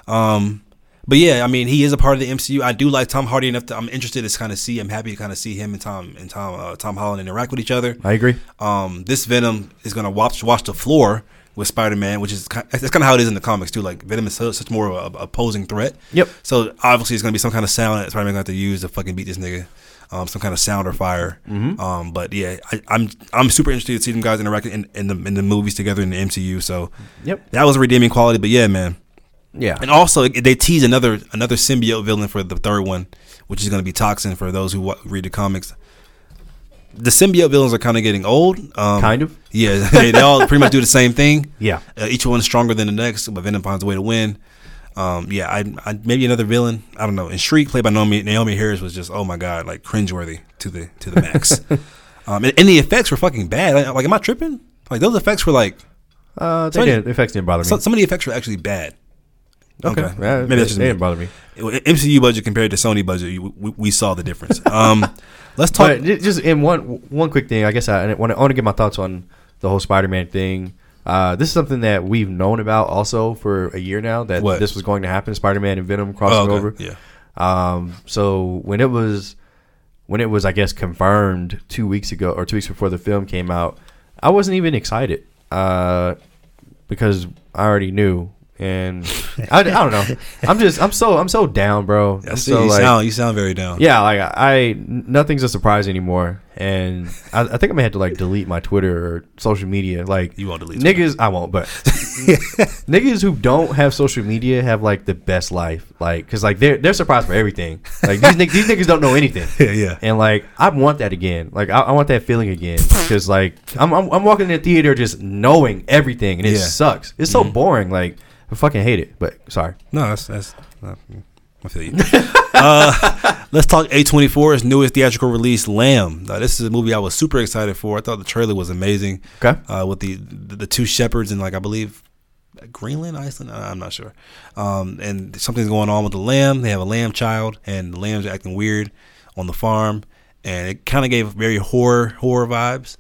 Um, but yeah, I mean, he is a part of the MCU. I do like Tom Hardy enough. I'm interested to kind of see. I'm happy to kind of see him and Tom and Tom uh, Tom Holland interact with each other. I agree. Um, this Venom is gonna wash wash the floor with Spider Man, which is kind that's kind of how it is in the comics too. Like Venom is so, such more of a, a opposing threat. Yep. So obviously it's gonna be some kind of sound that Spider Man gonna have to use to fucking beat this nigga. Um, some kind of sound or fire. Mm-hmm. Um, but yeah, I, I'm I'm super interested to see them guys interact in, in the in the movies together in the MCU. So Yep. that was a redeeming quality. But yeah, man. Yeah. And also, they tease another another symbiote villain for the third one, which is going to be Toxin for those who wa- read the comics. The symbiote villains are kind of getting old. Um, Kind of. Yeah, they, they all pretty much do the same thing. Yeah. Uh, each one's stronger than the next, but Venom finds a way to win. Um, yeah, I, I maybe another villain. I don't know. And Shriek, played by Naomi, Naomie Harris, was just oh my god, like cringeworthy to the to the max. um, and, and the effects were fucking bad. Like, like, am I tripping? Like those effects were like Uh, they didn't, effects didn't bother me. some, some of the effects were actually bad. okay. okay. Yeah, Maybe that's just they me. didn't bother me. MCU budget compared to Sony budget, we, we saw the difference. Um, let's talk. But just in one one quick thing, I guess I I want to get my thoughts on the whole Spider-Man thing. Uh, this is something that we've known about also for a year now that What? this was going to happen. Spider-Man and Venom crossing Oh, okay. over. Yeah, Um, so when it was when it was, I guess, confirmed two weeks ago or two weeks before the film came out, I wasn't even excited uh, because I already knew. And I, I don't know. I'm just I'm so I'm so down, bro. I I'm see. so you like sound you sound very down. yeah, like I, I nothing's a surprise anymore, and I, I think I'm gonna have to like delete my Twitter or social media. Like You won't delete niggas, I won't, but niggas who don't have social media have like the best life, like because like they're they're surprised for everything. Like these niggas, these niggas don't know anything. Yeah, yeah. And like I want that again. Like I, I want that feeling again because like I'm, I'm I'm walking in the theater just knowing everything, and it Yeah. sucks. It's so mm-hmm. boring. Like I fucking hate it. But sorry. No, that's that's. I feel you. uh, let's talk A24's newest theatrical release, Lamb. Now, this is a movie I was super excited for. I thought the trailer was amazing. Okay. Uh, with the, the the two shepherds and like I believe Greenland, Iceland. I'm not sure. Um, and something's going on with the lamb. They have a lamb child, and the lambs are acting weird on the farm, and it kind of gave very horror horror vibes.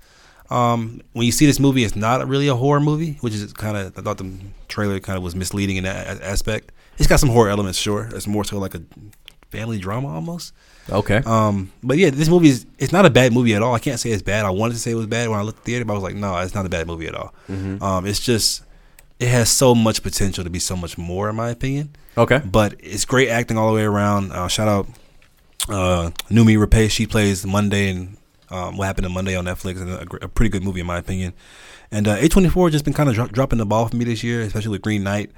Um, when you see this movie, it's not really a horror movie, which is kind of I thought the trailer kind of was misleading in that aspect. It's got some horror elements, sure. It's more so like a family drama almost. Okay. Um, but yeah, this movie is it's not a bad movie at all. I can't say it's bad. I wanted to say it was bad when I looked at the theater, but I was like, no, it's not a bad movie at all. Um, it's just it has so much potential to be so much more, in my opinion. okay. But it's great acting all the way around. Uh, shout out uh, Noomi Rapace. She plays Monday and um, what happened on Monday on Netflix, and a, a pretty good movie in my opinion. And uh, A24 just been kind of dro- dropping the ball for me this year, especially with Green Knight.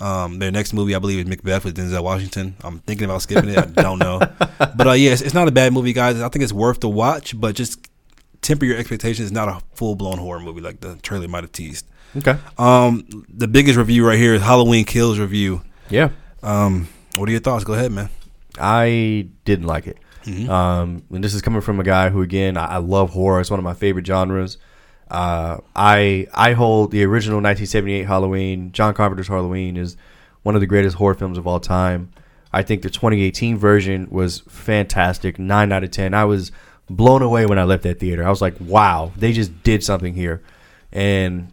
Um, their next movie, I believe, is Macbeth with Denzel Washington. I'm thinking about skipping it. I don't know, but uh, yeah, it's, it's not a bad movie, guys. I think it's worth the watch, but just temper your expectations. It's not a full blown horror movie like the trailer might have teased. Okay. Um, the biggest review right here is Halloween Kills review. Yeah. Um, what are your thoughts? Go ahead, man. I didn't like it. Um, and this is coming from a guy who, again, I, I love horror. It's one of my favorite genres. Uh, I I hold the original 1978 Halloween, John Carpenter's Halloween, is one of the greatest horror films of all time. I think the 2018 version was fantastic, nine out of ten. I was blown away when I left that theater. I was like, wow, they just did something here, and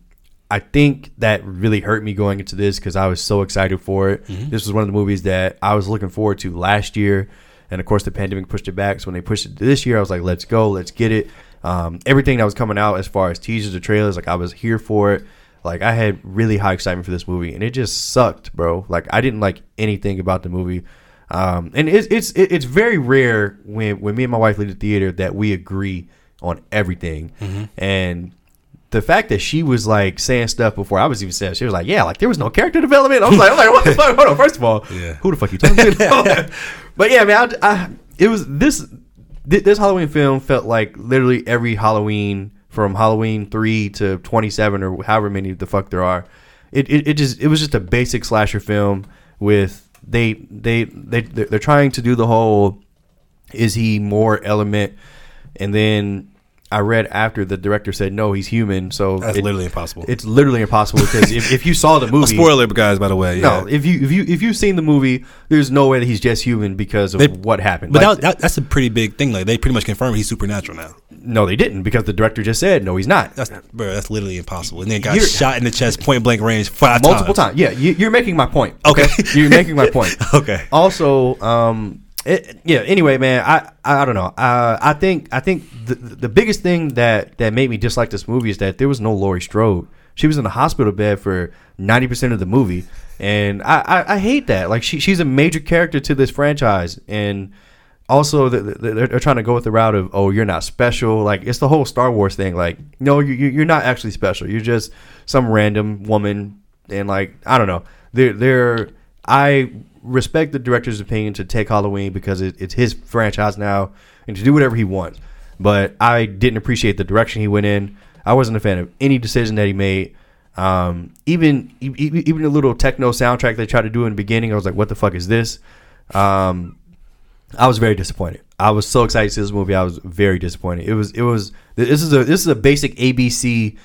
I think that really hurt me going into this because I was so excited for it. This was one of the movies that I was looking forward to last year, and of course the pandemic pushed it back. So when they pushed it this year, I was like, "Let's go, let's get it." Um, everything that was coming out as far as teasers or trailers, like I was here for it. Like I had really high excitement for this movie, and it just sucked, bro. Like I didn't like anything about the movie. Um, and it's it's it's very rare when when me and my wife leave the theater that we agree on everything. And the fact that she was like saying stuff before I was even saying, she was like, "Yeah, like there was no character development." I was like, "I'm like, what the fuck?" Hold on. First of all, Yeah. who the fuck you talking to? but yeah, man, I, I, it was this thi- this Halloween film felt like literally every Halloween from Halloween three to twenty seven or however many the fuck there are. It, it, it just it was just a basic slasher film with they they they they're trying to do the whole is he more element and then I read after the director said no he's human so That's it- literally impossible. it's literally impossible because if, if you saw the movie Spoiler, guys, by the way. Yeah. no if you if you if you've seen the movie there's no way that he's just human because of They- what happened But Like, that, that, that's a pretty big thing. Like they pretty much confirmed he's supernatural now. no they didn't because the director just said no he's not That's bro, that's literally impossible. And then got You're- shot in the chest, point blank range, five multiple times. times yeah you, you're making my point Okay. you're making my point Okay. also um it, yeah anyway man i i, don't know. Uh, i think i think the, the biggest thing that that made me dislike this movie is that there was no laurie strode. She was in the hospital bed for 90% of the movie. And i i, I hate that. Like she, she's a major character to this franchise. And also the, the, they're, they're trying to go with the route of oh you're not special. Like it's the whole star wars thing. Like no you- you're not actually special. You're just some random woman. And like i don't know. They're they're i respect the director's opinion to take halloween because it, it's his franchise now and to do whatever he wants but i didn't appreciate the direction he went in i wasn't a fan of any decision that he made um, even even the little techno soundtrack they tried to do in the beginning i was like what the fuck is this um, I was very disappointed. I was so excited to see this movie. I was very disappointed. It was it was this is a this is a basic ABC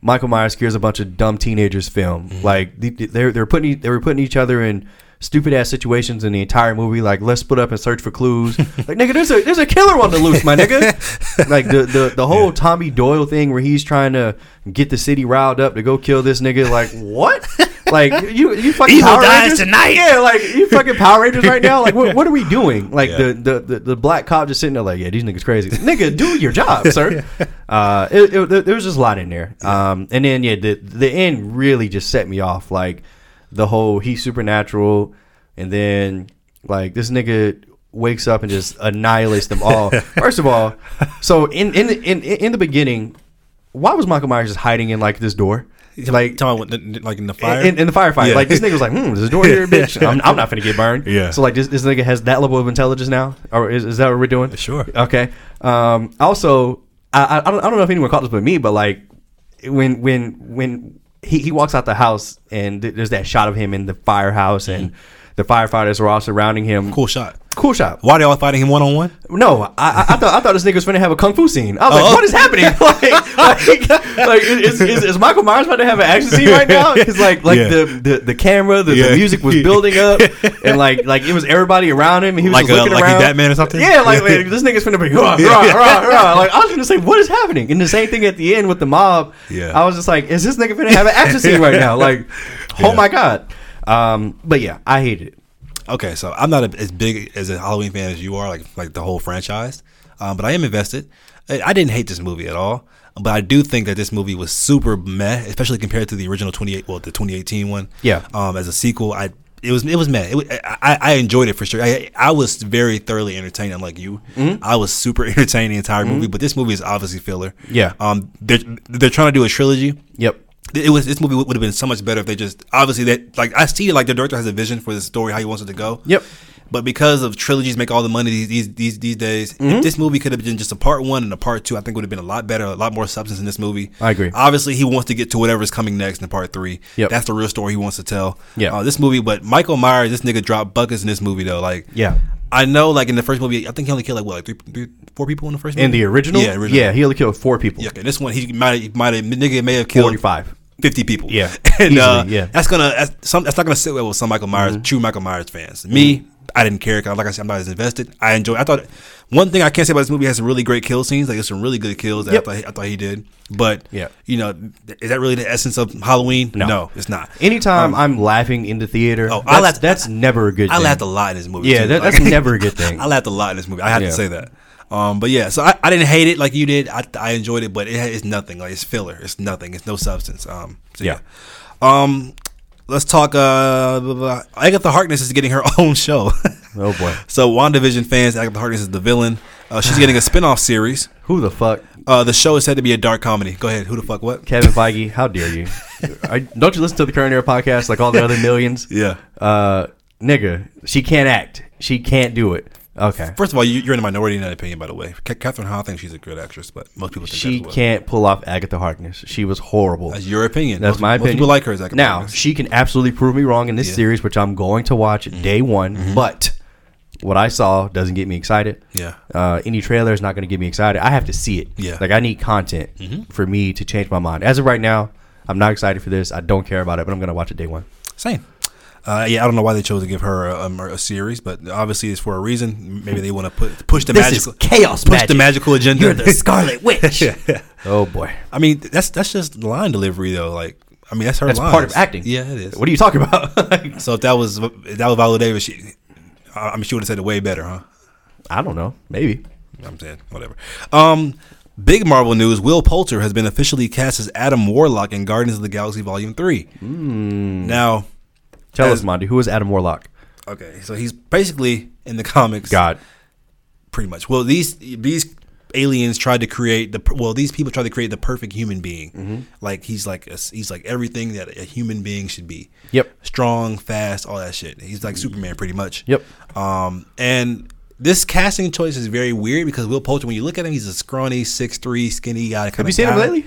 Michael Myers scares a bunch of dumb teenagers film. Like they- they're they're putting they were putting each other in stupid ass situations in the entire movie. Like let's split up and search for clues. like nigga, there's a there's a killer on the loose, my nigga. like the the the whole Tommy Doyle thing where he's trying to get the city riled up to go kill this nigga. Like what? Like you, you fucking Evil Power dies Rangers tonight. Yeah, like you fucking Power Rangers right now. Like what, what are we doing? Like Yeah. the, the, the the black cop just sitting there like, yeah, these niggas crazy. Nigga, do your job, sir. Uh, it, it, there- there was just a lot in there. Um, and then yeah, the the end really just set me off. Like the whole he's supernatural, and then like this nigga wakes up and just annihilates them all. First of all, so in in in in the beginning, why was Michael Myers just hiding in like this door? Like talking about the- like in the fire. in, in the firefight. Yeah. Like this nigga was like, hmm, there's a door here, bitch. I'm, I'm not gonna get burned. Yeah. So like this, this nigga has that level of intelligence now, or is, is that what we're doing? Sure. Okay. Um. Also, I, I I don't I don't know if anyone caught this but me, but like when when when he, he walks out the house and th- there's that shot of him in the firehouse and mm. the firefighters are all surrounding him. cool shot. Cool shot. Why are they all fighting him one on one? No, I, I, I thought I thought this nigga was gonna have a kung fu scene. I was like, Oh. what is happening? like, like, like is, is, is Michael Myers about to have an action scene right now? Because like like Yeah. the, the the camera, the, Yeah. the music was building up, and like like it was everybody around him. And he was Like, just uh, looking like he around. Batman or something? Yeah, like, like, this nigga's gonna be rah, rah, rah, rah. Like I was gonna say, what is happening? And the same thing at the end with the mob. Yeah. I was just like, is this nigga gonna have an action scene right now? Like, oh my god. Um, but yeah, I hate it. Okay, so I'm not a, as big as a Halloween fan as you are, like like the whole franchise, um, but I am invested. I, I didn't hate this movie at all, but I do think that this movie was super meh, especially compared to the original 28, well, the 2018 one. Yeah. Um, as a sequel, I it was it was meh. It, I, I enjoyed it for sure. I I was very thoroughly entertained. Unlike you, Mm-hmm. I was super entertained the entire movie. But this movie is obviously filler. Yeah. Um, they're they're trying to do a trilogy Yep. It was this movie would have been so much better if they just obviously that like I see like the director has a vision for the story how he wants it to go. Yep. But because of trilogies make all the money these these these, these days, Mm-hmm. if this movie could have been just a part one and a part two, I think would have been a lot better, a lot more substance in this movie. I agree. Obviously, he wants to get to whatever's coming next in part three. Yep. That's the real story he wants to tell. Yeah. Uh, this movie, but Michael Myers, this nigga dropped buckets in this movie though. Like, Yeah. I know, like in the first movie, I think he only killed like what, like three, three four people in the first movie. In the original, yeah, original. yeah, he only killed four people. Yeah, okay. This one, he might might nigga may have killed Forty-five. 50 people. Yeah, And uh, easily, yeah. Mm-hmm. that's gonna that's, some, that's not gonna sit well with some Michael Myers, true Michael Myers fans. Me, I didn't care. 'cause like I said, I'm not as invested. I enjoy. I thought one thing I can't say about this movie has some really great kill scenes. Like there's some really good kills that Yep. I, thought he, I thought he did. But Yeah. you know, is that really the essence of Halloween? No. it's not. Anytime I'm laughing in the theater, Oh, that's, I laughed- that's never a good I thing. laughed a lot in this movie. Yeah, that, that's never a good thing. I laughed a lot in this movie. I have Yeah. to say that. Um, but yeah, so I, I didn't hate it like you did. I, I enjoyed it, but it, it's nothing. Like it's filler. It's nothing. It's no substance. Um, so yeah. Um, let's talk. Uh, blah, blah. Agatha Harkness is getting her own show. oh boy, so WandaVision fans, Agatha Harkness is the villain. Uh, she's getting a spin-off series. who the fuck? Uh, the show is said to be a dark comedy. Go ahead. Who the fuck? What? Kevin Feige, how dare you? I, don't you listen to the Current Era podcast like all the other millions? Yeah. Uh, nigga, she can't act. She can't do it. Okay. First of all, you, you're in the minority in that opinion, by the way. Ca- Kathryn Hahn thinks she's a good actress, but most people think She can't pull off Agatha Harkness. She was horrible. That's your opinion. That's most, my most opinion. people like her as Agatha Now Harkness. she can absolutely prove me wrong in this Yeah. Mm-hmm. series, which I'm going to watch day one. But what I saw doesn't get me excited. Yeah. Uh, any trailer is not going to get me excited. I have to see it. Yeah. Mm-hmm. Like I need content for me to change my mind. As of right now, I'm not excited for this. I don't care about it, but I'm going to watch it day one. Same. Uh, yeah, I don't know why they chose to give her a, um, a series, but obviously it's for a reason. Maybe they want to put push the This magical is chaos push magic. the magical agenda. You're the Scarlet Witch. Oh boy, I mean, that's that's just line delivery though. Like, I mean, that's her. that's lines. part of acting. Yeah, it is. What are you talking about? Like, So if that was if that was Viola Davis, she, I mean, she would have said it way better, huh? I don't know. Maybe. I'm saying whatever. Um, big Marvel news: Will Poulter has been officially cast as Adam Warlock in Guardians of the Galaxy Volume Three. Now, Tell As- us, Monty. Who is Adam Warlock? okay, so he's basically in the comics. God. pretty much. Well, these these aliens tried to create the well, these people tried to create the perfect human being. Mm-hmm. Like he's like a, he's like everything that a human being should be. Yep. Strong, fast, all that shit. He's like Superman, pretty much. Yep. Um, and this casting choice is very weird because Will Poulter, when you look at him, he's a scrawny, six three, skinny guy. Have you seen him lately?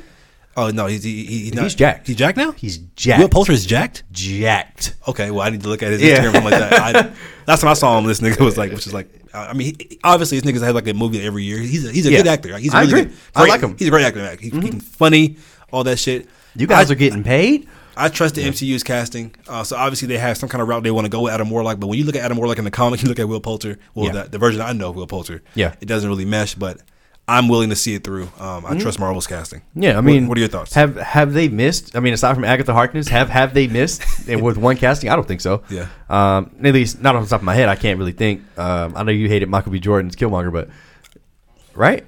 Oh no, he's he, he- he's, not, He's jacked. He's jacked now. He's jacked. Will Poulter is jacked. Jacked. Okay, well, I need to look at his Yeah. Instagram like that. I, last time I saw him, this nigga was like, which is like, I mean, he, obviously, this nigga's had like a movie every year. He's a, he's a Yeah. good actor. He's a I really agree. Good, I like him. He's a great actor. He's, he's funny, all that shit. You guys I, are getting paid. I trust the MCU's casting. Uh, so obviously, they have some kind of route they want to go with Adam Warlock. But when you look at Adam Warlock in the comic, you look at Will Poulter. Well, Yeah. the, the version I know of Will Poulter. Yeah. it doesn't really mesh. But I'm willing to see it through. Um, I trust Marvel's casting. Yeah, I mean, what, are your thoughts? Have have they missed? I mean, aside from Agatha Harkness, have have they missed And with one casting? I don't think so. Yeah. Um, at least not off the top of my head. I can't really think. Um, I know you hated Michael B. Jordan's Killmonger, but right?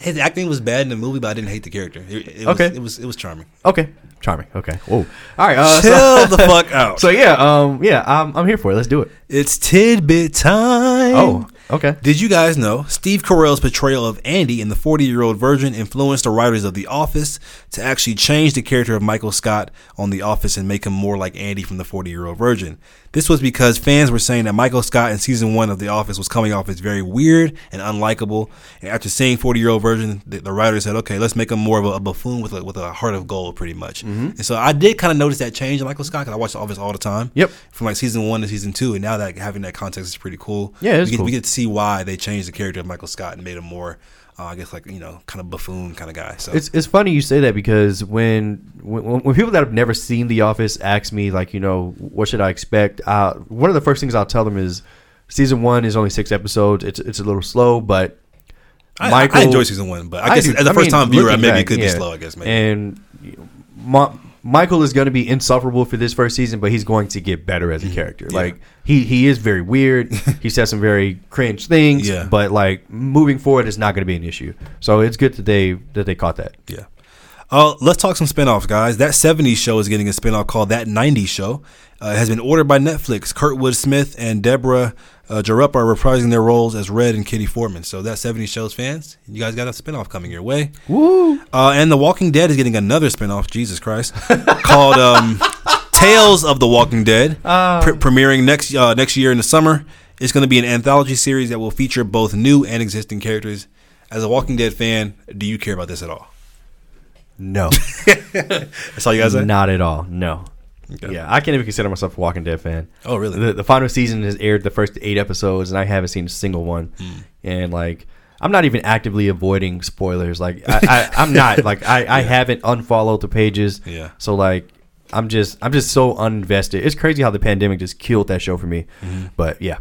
His acting was bad in the movie, but I didn't hate the character. It, it was, Okay. it was it was charming. Okay, charming. Okay. Whoa. All right. Uh, so, Chill the fuck out. so yeah. Um. Yeah. I'm, I'm here for it. Let's do it. it's tidbit time. Oh. Okay. Did you guys know Steve Carell's portrayal of Andy in the 40 year old Virgin influenced the writers of The Office to actually change the character of Michael Scott on The Office and make him more like Andy from the 40 year old Virgin? This was because fans were saying that Michael Scott in season one of The Office was coming off as very weird and unlikable. And after seeing 40 year old Virgin, the, the writers said, okay, let's make him more of a, a buffoon with a, with a heart of gold, pretty much. Mm-hmm. And so I did kind of notice that change in Michael Scott because I watched The Office all the time. Yep. From like season one to season two. And now that having that context is pretty cool. Yeah, it's we get, cool. we get see why they changed the character of Michael Scott and made him more, uh, I guess, like you know, kind of buffoon kind of guy. So It's it's funny you say that because when when, when people that have never seen The Office ask me like you know what should I expect, uh, one of the first things I'll tell them is season one is only six episodes. It's it's a little slow, but I, I- I enjoy season one, but I guess do- as a I first time viewer, looking maybe it back, could be slow. I guess maybe. And you know, Michael is going to be insufferable for this first season, but he's going to get better as a character. Mm-hmm. Yeah. Like he he is very weird. he says some very cringe things. Yeah. But like moving forward, it's not going to be an issue. So it's good that they that they caught that. Yeah. Uh, let's talk some spinoffs, guys. That 70s show is getting a spinoff called That 90s Show. Uh, it has been ordered by Netflix. Kurtwood Smith and Deborah uh, Jo Rupp are reprising their roles as Red and Kitty Foreman. So that 70s show's fans, you guys got a spinoff coming your way. Woo! Uh, and The Walking Dead is getting another spinoff, Jesus Christ, called um, Tales of the Walking Dead, pre- premiering next uh, next year in the summer. It's going to be an anthology series that will feature both new and existing characters. As a Walking Dead fan, do you care about this at all? No, That's all you guys say? not at all. No. Okay. Yeah, I can't even consider myself a Walking Dead fan. Oh, really? The, the final season has aired the first eight episodes, and I haven't seen a single one. Hmm. And like, I'm not even actively avoiding spoilers. Like, I, I, I'm not. Like, I, I haven't unfollowed the pages. Yeah. So like, I'm just, I'm just so uninvested. It's crazy how the pandemic just killed that show for me. Mm-hmm. But yeah,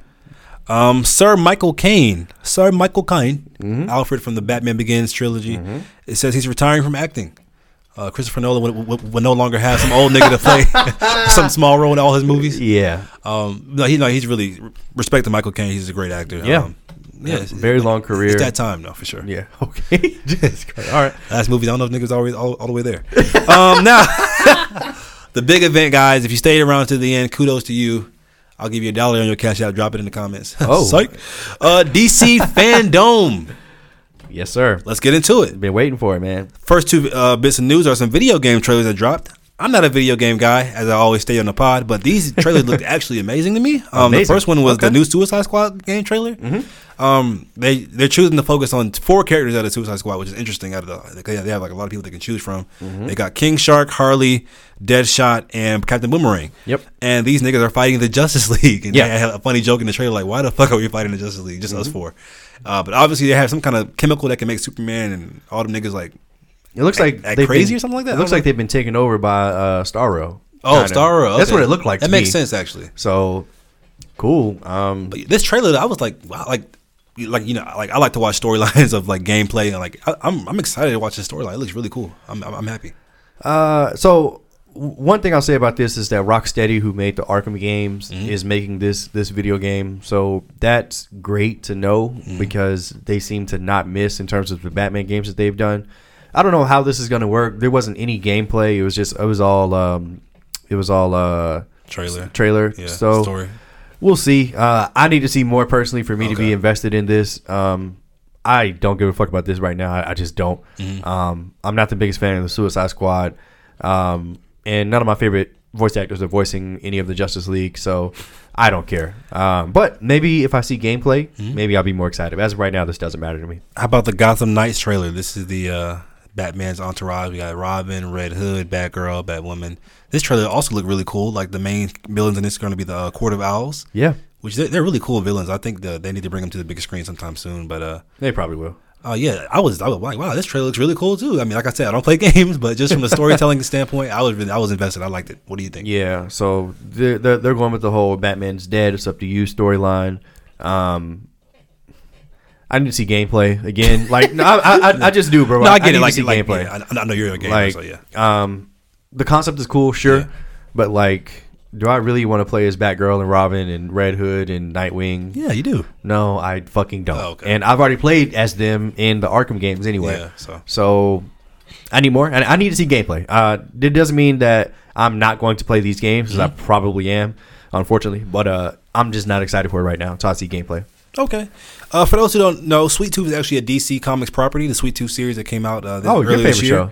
Um, Sir Michael Caine, Sir Michael Caine, Mm-hmm. Alfred from the Batman Begins trilogy. It says he's retiring from acting. Uh, Christopher Nolan would, would, would no longer have some old nigga to play some small role in all his movies. yeah, Um, no, he no, he's really respect to Michael Caine. He's a great actor. Yeah. um, yeah, it's, very long career. it's that time though for sure. Yeah. Okay. All right. Last movie. I don't know if niggas always all, all the way there. um, now, the big event, guys. If you stayed around to the end, kudos to you. I'll give you a dollar on your cash out. Drop it in the comments. Oh. Psych. Uh, DC Fandome. Yes, sir. Let's get into it. Been waiting for it, man. First two uh, bits of news are some video game trailers that dropped. I'm not a video game guy, as I always stay on the pod, but these trailers looked actually amazing to me. Um, the first one was the Okay. Mm-hmm. new Suicide Squad game trailer. Um, they they're choosing to focus on four characters out of Suicide Squad, which is interesting. Out of the they have like a lot of people they can choose from. Mm-hmm. They got King Shark, Harley, Deadshot, and Captain Boomerang. Yep. And these niggas are fighting the Justice League. And Yeah. they had a funny joke in the trailer, like, "Why the fuck are we fighting the Justice League? Just us Mm-hmm. four. Uh, but obviously they have some kind of chemical that can make Superman and all them niggas like It looks like act they've crazy been- or something like that? It looks like they've been taken over by uh, Starro. Oh. Starro. That's what it looked like. That makes me. sense, actually. So cool. Um, But this trailer, I was like, wow, like, like you know, like I like to watch storylines of like gameplay, and like I, I'm I'm excited to watch this storyline. It looks really cool. I'm I'm, I'm happy. uh, so one thing I'll say about this is that Rocksteady, who made the Arkham games, Mm-hmm. is making this this video game. So that's great to know Mm-hmm. because they seem to not miss in terms of the Batman games that they've done. I don't know how this is going to work. There wasn't any gameplay. It was just it was all um, it was all uh, Trailer, trailer. yeah, so story. We'll see. Uh, I need to see more personally for me to be invested in this. Um, I don't give a fuck about this right now. I, I just don't. Mm-hmm. Um, I'm not the biggest fan of the Suicide Squad, um, and none of my favorite voice actors are voicing any of the Justice League, so I don't care. Um, but maybe if I see gameplay, Mm-hmm. maybe I'll be more excited. As of right now, this doesn't matter to me. How about the Gotham Knights trailer? This is the uh, Batman's entourage. We got Robin, Red Hood, Batgirl, Batwoman. This trailer also looked really cool. Like the main villains in this are going to be the uh, Court of Owls, Yeah, which they're, they're really cool villains. I think the, they need to bring them to the big screen sometime soon. But uh, they probably will. Oh yeah, I was I was like, wow, this trailer looks really cool too. I mean, like I said, I don't play games, but just from the storytelling standpoint, I was really, I was invested. I liked it. What do you think? Yeah, so they're, they're, they're going with the whole Batman's dead, it's up to you storyline. Um, I need to see gameplay again. Like, no, I, I, I just do, bro. No, I get need it. Like, see like gameplay. yeah, I, I know you're a gamer, like, so yeah. um, the concept is cool, sure, Yeah. but like, do I really want to play as Batgirl and Robin and Red Hood and Nightwing? Yeah, you do. No, I fucking don't. Oh, okay. And I've already played as them in the Arkham games anyway. Yeah, so. so I need more, and I need to see gameplay. Uh, it doesn't mean that I'm not going to play these games, because Mm-hmm. I probably am, unfortunately. But uh, I'm just not excited for it right now until I see gameplay. Okay. Uh, for those who don't know, Sweet Tooth is actually a DC Comics property. The Sweet Tooth series that came out uh, Oh, your earlier this year. show.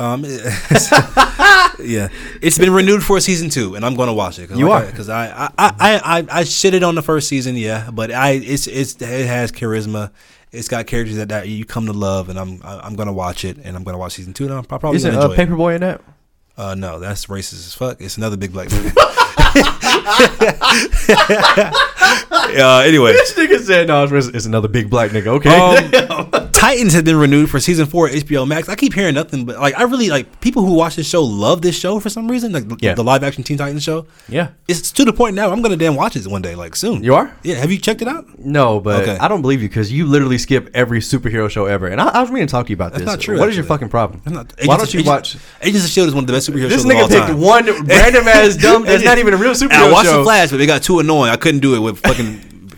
Um, yeah, it's been renewed for season two, and I'm going to watch it. Cause You like are? because I I, I I I shitted on the first season, yeah, but I it's it's it has charisma. It's got characters that, that you come to love, and I'm I- I'm going to watch it, and I'm going to watch season two. And I'm probably to uh, enjoy. Paperboy in that? Uh, no, that's racist as fuck. It's another big black movie. uh, anyway, This nigga said no. It's, it's another big black nigga. Okay. Um, Titans has been renewed for season four of HBO Max. I keep hearing nothing, but like I really like people who watch this show love this show for some reason. Like Yeah. the live action Teen Titans show. yeah. It's to the point now I'm gonna damn watch it one day, like soon. You are? Yeah. Have you checked it out? No, but Okay. I don't believe you because you literally skip every superhero show ever. And I, I was meaning to talk to you about That's this. not true, What is your fucking problem? Not- Why don't you watch? Agents- of Shield is one of the best superhero This shows of all nigga picked time. one random ass dumb. That's not even a real superhero. And I watched show. the Flash, but they got too annoying. I couldn't do it with fucking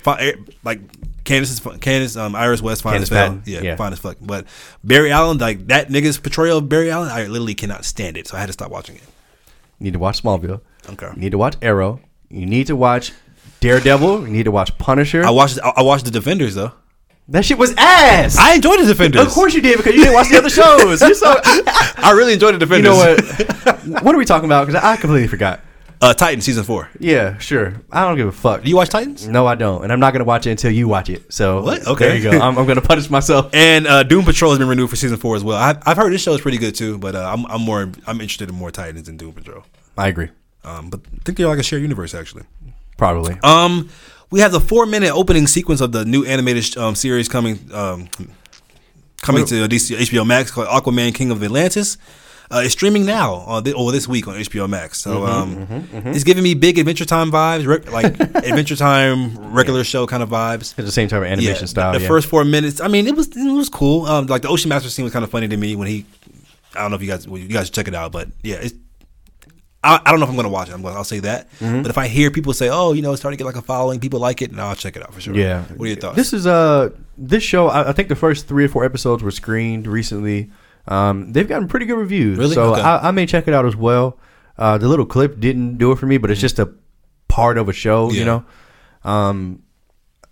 like Candice, Candice, um, Iris West, fine Candace as fuck. Yeah, yeah. fine as fuck. But Barry Allen, like that nigga's portrayal of Barry Allen, I literally cannot stand it. So I had to stop watching it. You need to watch Smallville. Okay. You need to watch Arrow. You need to watch Daredevil. You need to watch Punisher. I watched. I watched the Defenders though. that shit was ass. I enjoyed the Defenders. of course you did because you didn't watch the other shows. You're so, I really enjoyed the Defenders. you know what? what are we talking about? Because I completely forgot. Uh, Titan season four. Yeah, sure. I don't give a fuck. Do you watch Titans? No, I don't, and I'm not gonna watch it until you watch it. So What? Okay. there you go. I'm, I'm gonna punish myself. And uh, Doom Patrol has been renewed for season four as well. I, I've heard this show is pretty good too, but uh, I'm, I'm more I'm interested in more Titans than Doom Patrol. I agree. Um, but I think they're like a shared universe actually. Probably. Um, we have the four minute opening sequence of the new animated um, series coming um, coming to DC, HBO Max called Aquaman King of Atlantis. Uh, it's streaming now on thi- or this week on HBO Max. So um, it's giving me big Adventure Time vibes, rec- like Adventure Time regular show kind of vibes. At the same of animation Yeah, style. The, the yeah. first four minutes, I mean, it was it was cool. Um, like the Ocean Master scene was kind of funny to me when he. I don't know if you guys well, you guys should check it out, but yeah, it's. I, I don't know if I'm going to watch it. I'm going. I'll say that. Mm-hmm. But if I hear people say, "Oh, you know, it's starting to get like a following, people like it," now I'll check it out for sure. Yeah. What are your thoughts? This is uh this show. I, I think the first three or four episodes were screened recently. Um, they've gotten pretty good reviews. Really? So Okay. I, I may check it out as well. Uh, the little clip didn't do it for me, but it's just a part of a show. You know. Um,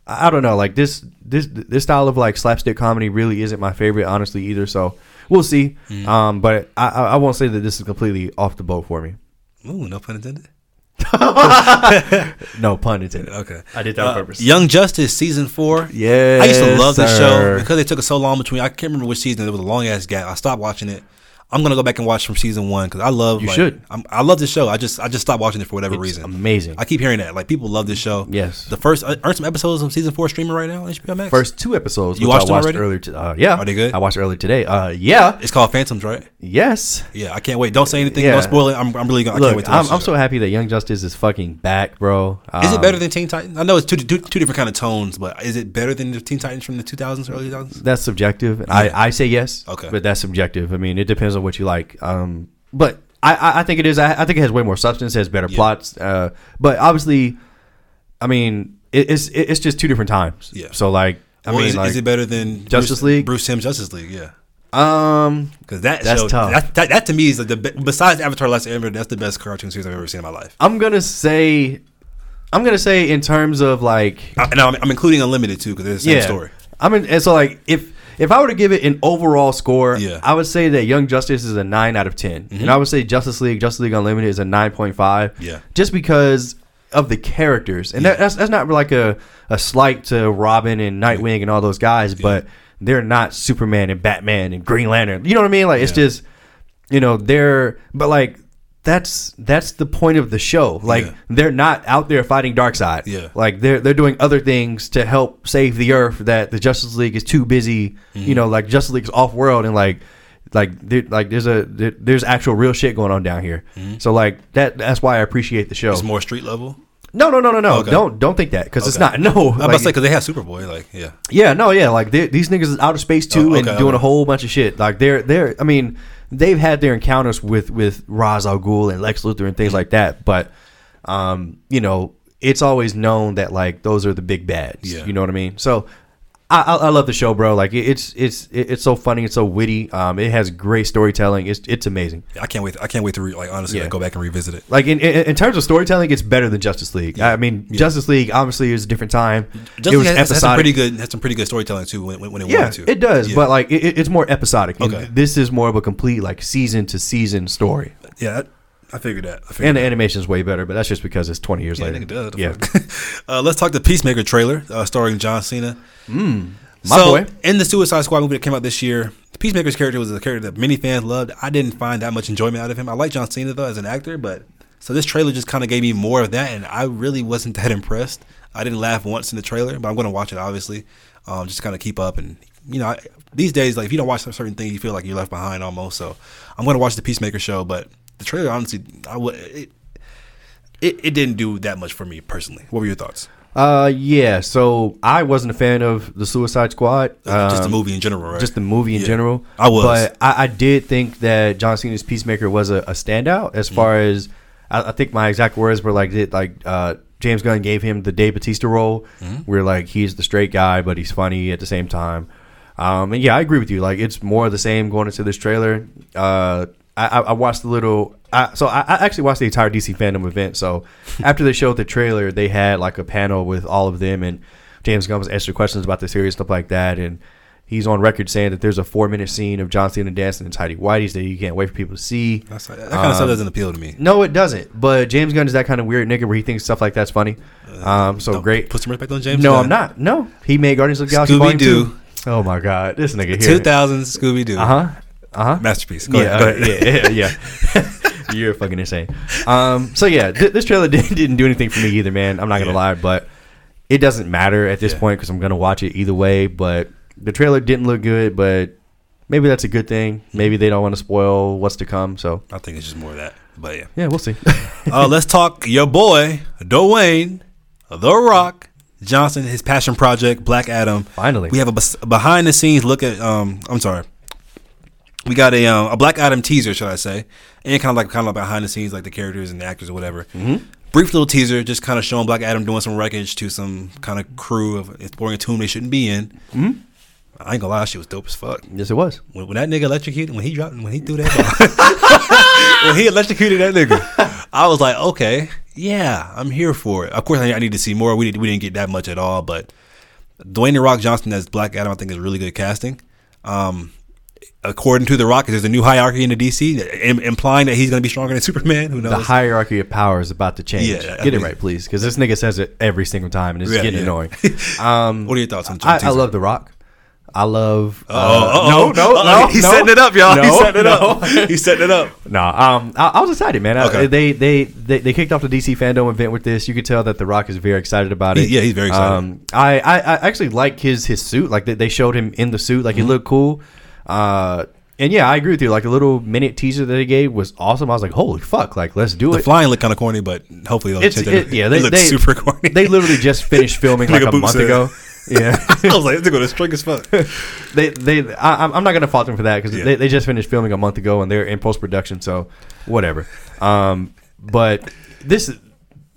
I don't know. Like this this this style of like slapstick comedy really isn't my favorite, honestly, either. So we'll see. Mm. Um, but I I I won't say that this is completely off the boat for me. Ooh, no pun intended. No pun intended. Okay. I did that on Uh, purpose. Young Justice season four. Yeah, I used to love this show because it took us so long between. I can't remember which season. It was a long ass gap. I stopped watching it. I'm gonna go back and watch from season one because I love. You like, should. I'm, I love this show. I just I just stopped watching it for whatever It's reason. amazing. I keep hearing that. Like people love this show. Yes. The first uh, aren't some episodes of season four streaming right now on HBO Max. First two episodes. You watched watched already? earlier. To, uh, yeah. Are they good? I watched earlier today. Uh, yeah. It's called Phantoms, right? Yes. Yeah, I can't wait. Don't say anything. Yeah. Don't spoil it. I'm, I'm really gonna. I can't Look, wait to I'm, I'm so happy that Young Justice is fucking back, bro. Is it Um, better than Teen Titans? I know it's two, two, two different kind of tones, but is it better than the Teen Titans from the 2000s, early 2000s? That's subjective. I, I say yes. Okay. But that's subjective. I mean, it depends on what you like. Um, but I, I, think it is. I, I think it has way more substance. Has better Yeah. plots. Uh, but obviously, I mean, it, it's it, it's just two different times. Yeah. So like, I Or mean, is, it- like, is it better than Justice Bruce, League? Bruce Timm Justice League? Yeah, um, because that That's show, tough. That, that, that to me is like the besides Avatar: Last Airbender, that's the best cartoon series I've ever seen in my life. I'm gonna say, I'm gonna say in terms of like I, and I'm, I'm including Unlimited too because it's the same story. I mean, and so like if if I were to give it an overall score, Yeah. Mm-hmm. I would say that Young Justice is a nine out of 10 and I would say Justice League, Justice League Unlimited is a nine point five. Yeah. just because of the characters, and that, that's that's not like a a slight to Robin and Nightwing and all those guys, but they're not Superman and Batman and Green Lantern. You know what I mean? Like it's just you know they're but like. That's that's the point of the show. Like Yeah. they're not out there fighting Darkseid. Yeah. Like they're they're doing other things to help save the Earth that the Justice League is too busy. Mm-hmm. You know, like Justice League is off world and like like like there's a there's actual real shit going on down here. So like that that's why I appreciate the show. Mm-hmm. It's more street level. No, no, no, no, no. Okay. Don't don't think that because it's not. No, I'm about to say because they have Superboy. Like, yeah, yeah, no, yeah. Like these niggas is out of space too Oh, and okay, doing a whole bunch of shit. Like they're they're. I mean, they've had their encounters with with Ra's al Ghul and Lex Luthor and things like that. But um, you know, it's always known that like those are the big bads. Yeah. You know what I mean? So. I, I love the show, bro. Like it's it's it's so funny, it's so witty. Um, it has great storytelling. It's it's amazing. I can't wait. I can't wait to re- like honestly Yeah. like, go back and revisit it. Like in, in in terms of storytelling, it's better than Justice League. I mean, Justice League obviously is a different time. Just it was has, has some pretty good has some pretty good storytelling too when, when, it yeah, wanted to. it does, Yeah. but like it, it- it's more episodic. Okay. this is more of a complete like season to season story, yeah, I figured that. I figured and the animation is way better. But that's just because it's twenty years Yeah, I later. think it does. Yeah, uh, let's talk the Peacemaker trailer uh, starring John Cena. my so, boy. in the Suicide Squad movie that came out this year, the Peacemaker's character was a character that many fans loved. I didn't find that much enjoyment out of him. I like John Cena though as an actor, but so this trailer just kind of gave me more of that, and I really wasn't that impressed. I didn't laugh once in the trailer, but I'm going to watch it obviously, um, just kind of keep up. And you know, I, these days, like if you don't watch certain things, you feel like you're left behind almost. So I'm going to watch the Peacemaker show, but the trailer honestly, I would. It, it, it didn't do that much for me personally. What were your thoughts? Uh, yeah. So I wasn't a fan of the Suicide Squad. just the Um, movie in general, right? just the movie in Yeah. general. I was. but I, I did think that John Cena's Peacemaker was a, a standout as far Mm-hmm. as I, I think my exact words were like like uh, James Gunn gave him the Dave Batista role, Mm-hmm. where like he's the straight guy but he's funny at the same time. Um, and yeah, I agree with you. Like it's more of the same going into this trailer. Uh, I, I I watched the little. I, so I, I actually watched the entire DC Fandome event. So after they showed the trailer, they had like a panel with all of them, and James Gunn was answering questions about the series stuff like that. And he's on record saying that there's a four minute scene of John Cena dancing in tidy whities that you can't wait for people to see. That's, that kind of stuff doesn't appeal to me. No, it doesn't. But James Gunn is that kind of weird nigga where he thinks stuff like that's funny. Um, so Don't great. Put some respect on James. Gunn. No, Gunn. I'm not. No, he made Guardians of the Galaxy Scooby-Doo. 2. Oh my god, this nigga here. 2000 Scooby Doo. Uh huh. Uh huh. Masterpiece. Go yeah, ahead. Go ahead. uh, yeah, yeah. You're fucking insane. Um, so yeah, th- this trailer didn't, didn't do anything for me either, man. I'm not gonna Yeah. lie, but it doesn't matter at this Yeah. point because I'm gonna watch it either way. But the trailer didn't look good, but maybe that's a good thing. Maybe they don't want to spoil what's to come. So I think it's just more of that. But yeah. yeah, we'll see. uh, let's talk your boy, Dwayne, The Rock Johnson, his passion project, Black Adam. Finally. We have a bes- behind the scenes look at, um, I'm sorry. We got a um, a Black Adam teaser, should I say, and kind of like kind of like behind the scenes, like the characters and the actors or whatever. Mm-hmm. Brief little teaser, just kind of showing Black Adam doing some wreckage to some kind of crew of exploring a tomb they shouldn't be in. Mm-hmm. I ain't gonna lie, shit was dope as fuck. yes, it was. When, when that nigga electrocuted, when he dropped, when he threw that, ball, when he electrocuted that nigga, I was like, okay, yeah, I'm here for it. Of course, I, I need to see more. We didn't, we didn't get that much at all, but Dwayne the Rock Johnson as Black Adam, I think is really good casting. Um, according to the Rock, there's a new hierarchy in the DC, im- implying that he's going to be stronger than Superman. Who knows? The hierarchy of power is about to change. Yeah, I Get it right, please, because this nigga says it every single time, and it's Yeah, getting yeah. annoying. Um, what are your thoughts on? I, I love The Rock. I love. Oh, uh-oh. no, no, Uh-oh. no. He's no, setting it up, y'all. No, he's setting it no. up. he's setting it up. No, um, I, I was excited, man. I- Okay. they, they they they kicked off the DC Fandome event with this. You could tell that The Rock is very excited about it. He- yeah, he's very excited. Um, I, I, I actually like his his suit. Like they, they showed him in the suit. Like Mm-hmm. he looked cool. Uh, and yeah, I agree with you. Like the little minute teaser that they gave was awesome. I was like, holy fuck! Like let's do The it. The flying looked kind of corny, but hopefully they'll It's change it, yeah. They, looked they super corny. They literally just finished filming like a Boot month said. ago. Yeah. I was like, this nigga was string as fuck. they they I, I'm I'm not gonna fault them for that because Yeah. they, they just finished filming a month ago and they're in post production, so whatever. Um, but this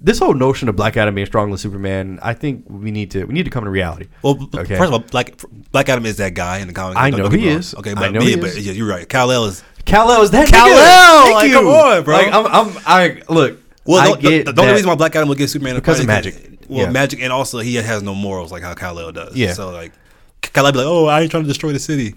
this whole notion of Black Adam being stronger than Superman, I think we need to we need to come to reality. Well, Okay. first of all, Black Black Adam is that guy in the comics. I know he wrong. is. Okay, I but, know yeah, he but is. yeah, you're right. Kal El is. Kal-El is that Kal-El! nigga. Like, you. come on, bro. Like I'm, I'm I look. Well, I the, the, the only reason why Black Adam will get Superman is Because of magic. Well, Yeah. magic, and also he has no morals like how Kal El does. Yeah. So like, Kal El be like, oh, I ain't trying to destroy the city.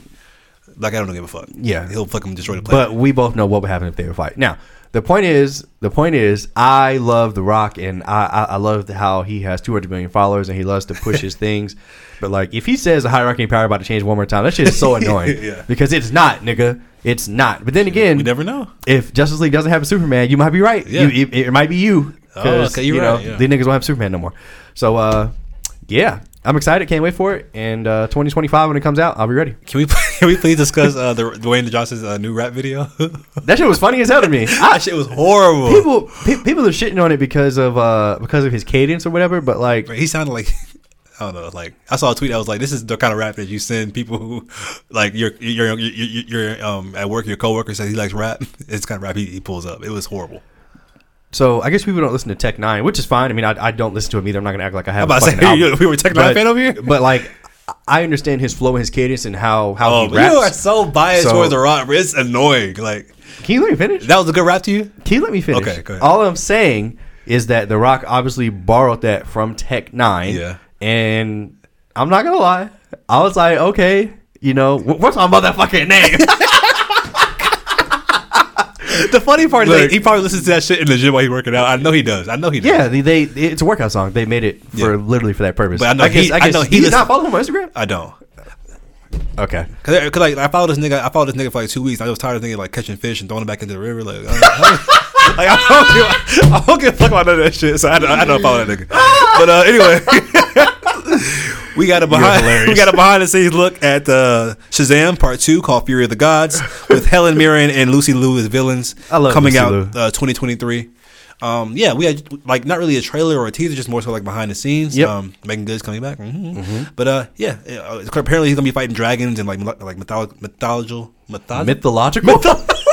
Black Adam don't give a fuck. Yeah. he'll fucking destroy the planet. But we both know what would happen if they would fight. Now, the point is, the point is, I love The Rock, and I, I, I love how he has 200 million followers, and he loves to push his things. But like, if he says the hierarchy of power about to change one more time, that shit is so annoying. Yeah. Because it's not, nigga. It's not. But then again, we never know. if Justice League doesn't have a Superman, you might be right. Yeah. You, it, it might be you. Oh, Because okay, you're you know yeah. the niggas won't have Superman no more. So uh, yeah, I'm excited. Can't wait for it. And uh, 2025 when it comes out, I'll be ready. Can we can we please discuss uh, the Dwayne the Johnson's uh, new rap video? That shit was funny as hell to me. That shit was horrible. people pe- people are shitting on it because of uh because of his cadence or whatever. But like, he sounded like I don't know. Like I saw a tweet. I was like, "This is the kind of rap that you send people who, like, you're you're you're, you're um at work. Your coworker says he likes rap. It's kind of rap he, he pulls up. It was horrible. So I guess people don't listen to Tech N9ne, which is fine. I mean, I, I don't listen to him either. I'm not gonna act like I have. I'm about a to fucking say, album. you- we were Tech N9ne But- fan over here? But like, I understand his flow and his cadence and how how Oh, he raps. you are so biased So- towards the rock. It's annoying. Like Can you let me finish? that was a good rap to you. Can you let me finish? Okay, go ahead. All I'm saying is that The Rock obviously borrowed that from Tech N9ne. Yeah. And I'm not gonna lie, I was like, okay, you know, what's my motherfucking name? The funny part is he probably listens to that shit in the gym while he's working out. I know he does. I know he does. yeah, they, they it's a workout song. They made it for Yeah. literally for that purpose. But I know he- I know he he did listen- not follow him on Instagram. I don't. Okay. Cause, cause like I followed this nigga, I followed this nigga for like two weeks. I was tired of thinking like catching fish and throwing it back into the river. Like, I, like, I don't give, I don't give a fuck about none of that shit. So I, don't- I don't follow that nigga. But uh, anyway, we got a behind we got a behind the scenes look at uh, Shazam Part Two called Fury of the Gods with Helen Mirren and Lucy Liu as villains. I love coming Lucy out uh, 2023. Um, yeah, we had like not really a trailer or a teaser, just more so like behind the scenes. Yep. Um, Meagan Good's coming back. hmm But uh, yeah, uh, apparently he's gonna be fighting dragons and like like mytholo- mythological mythology. Mythological.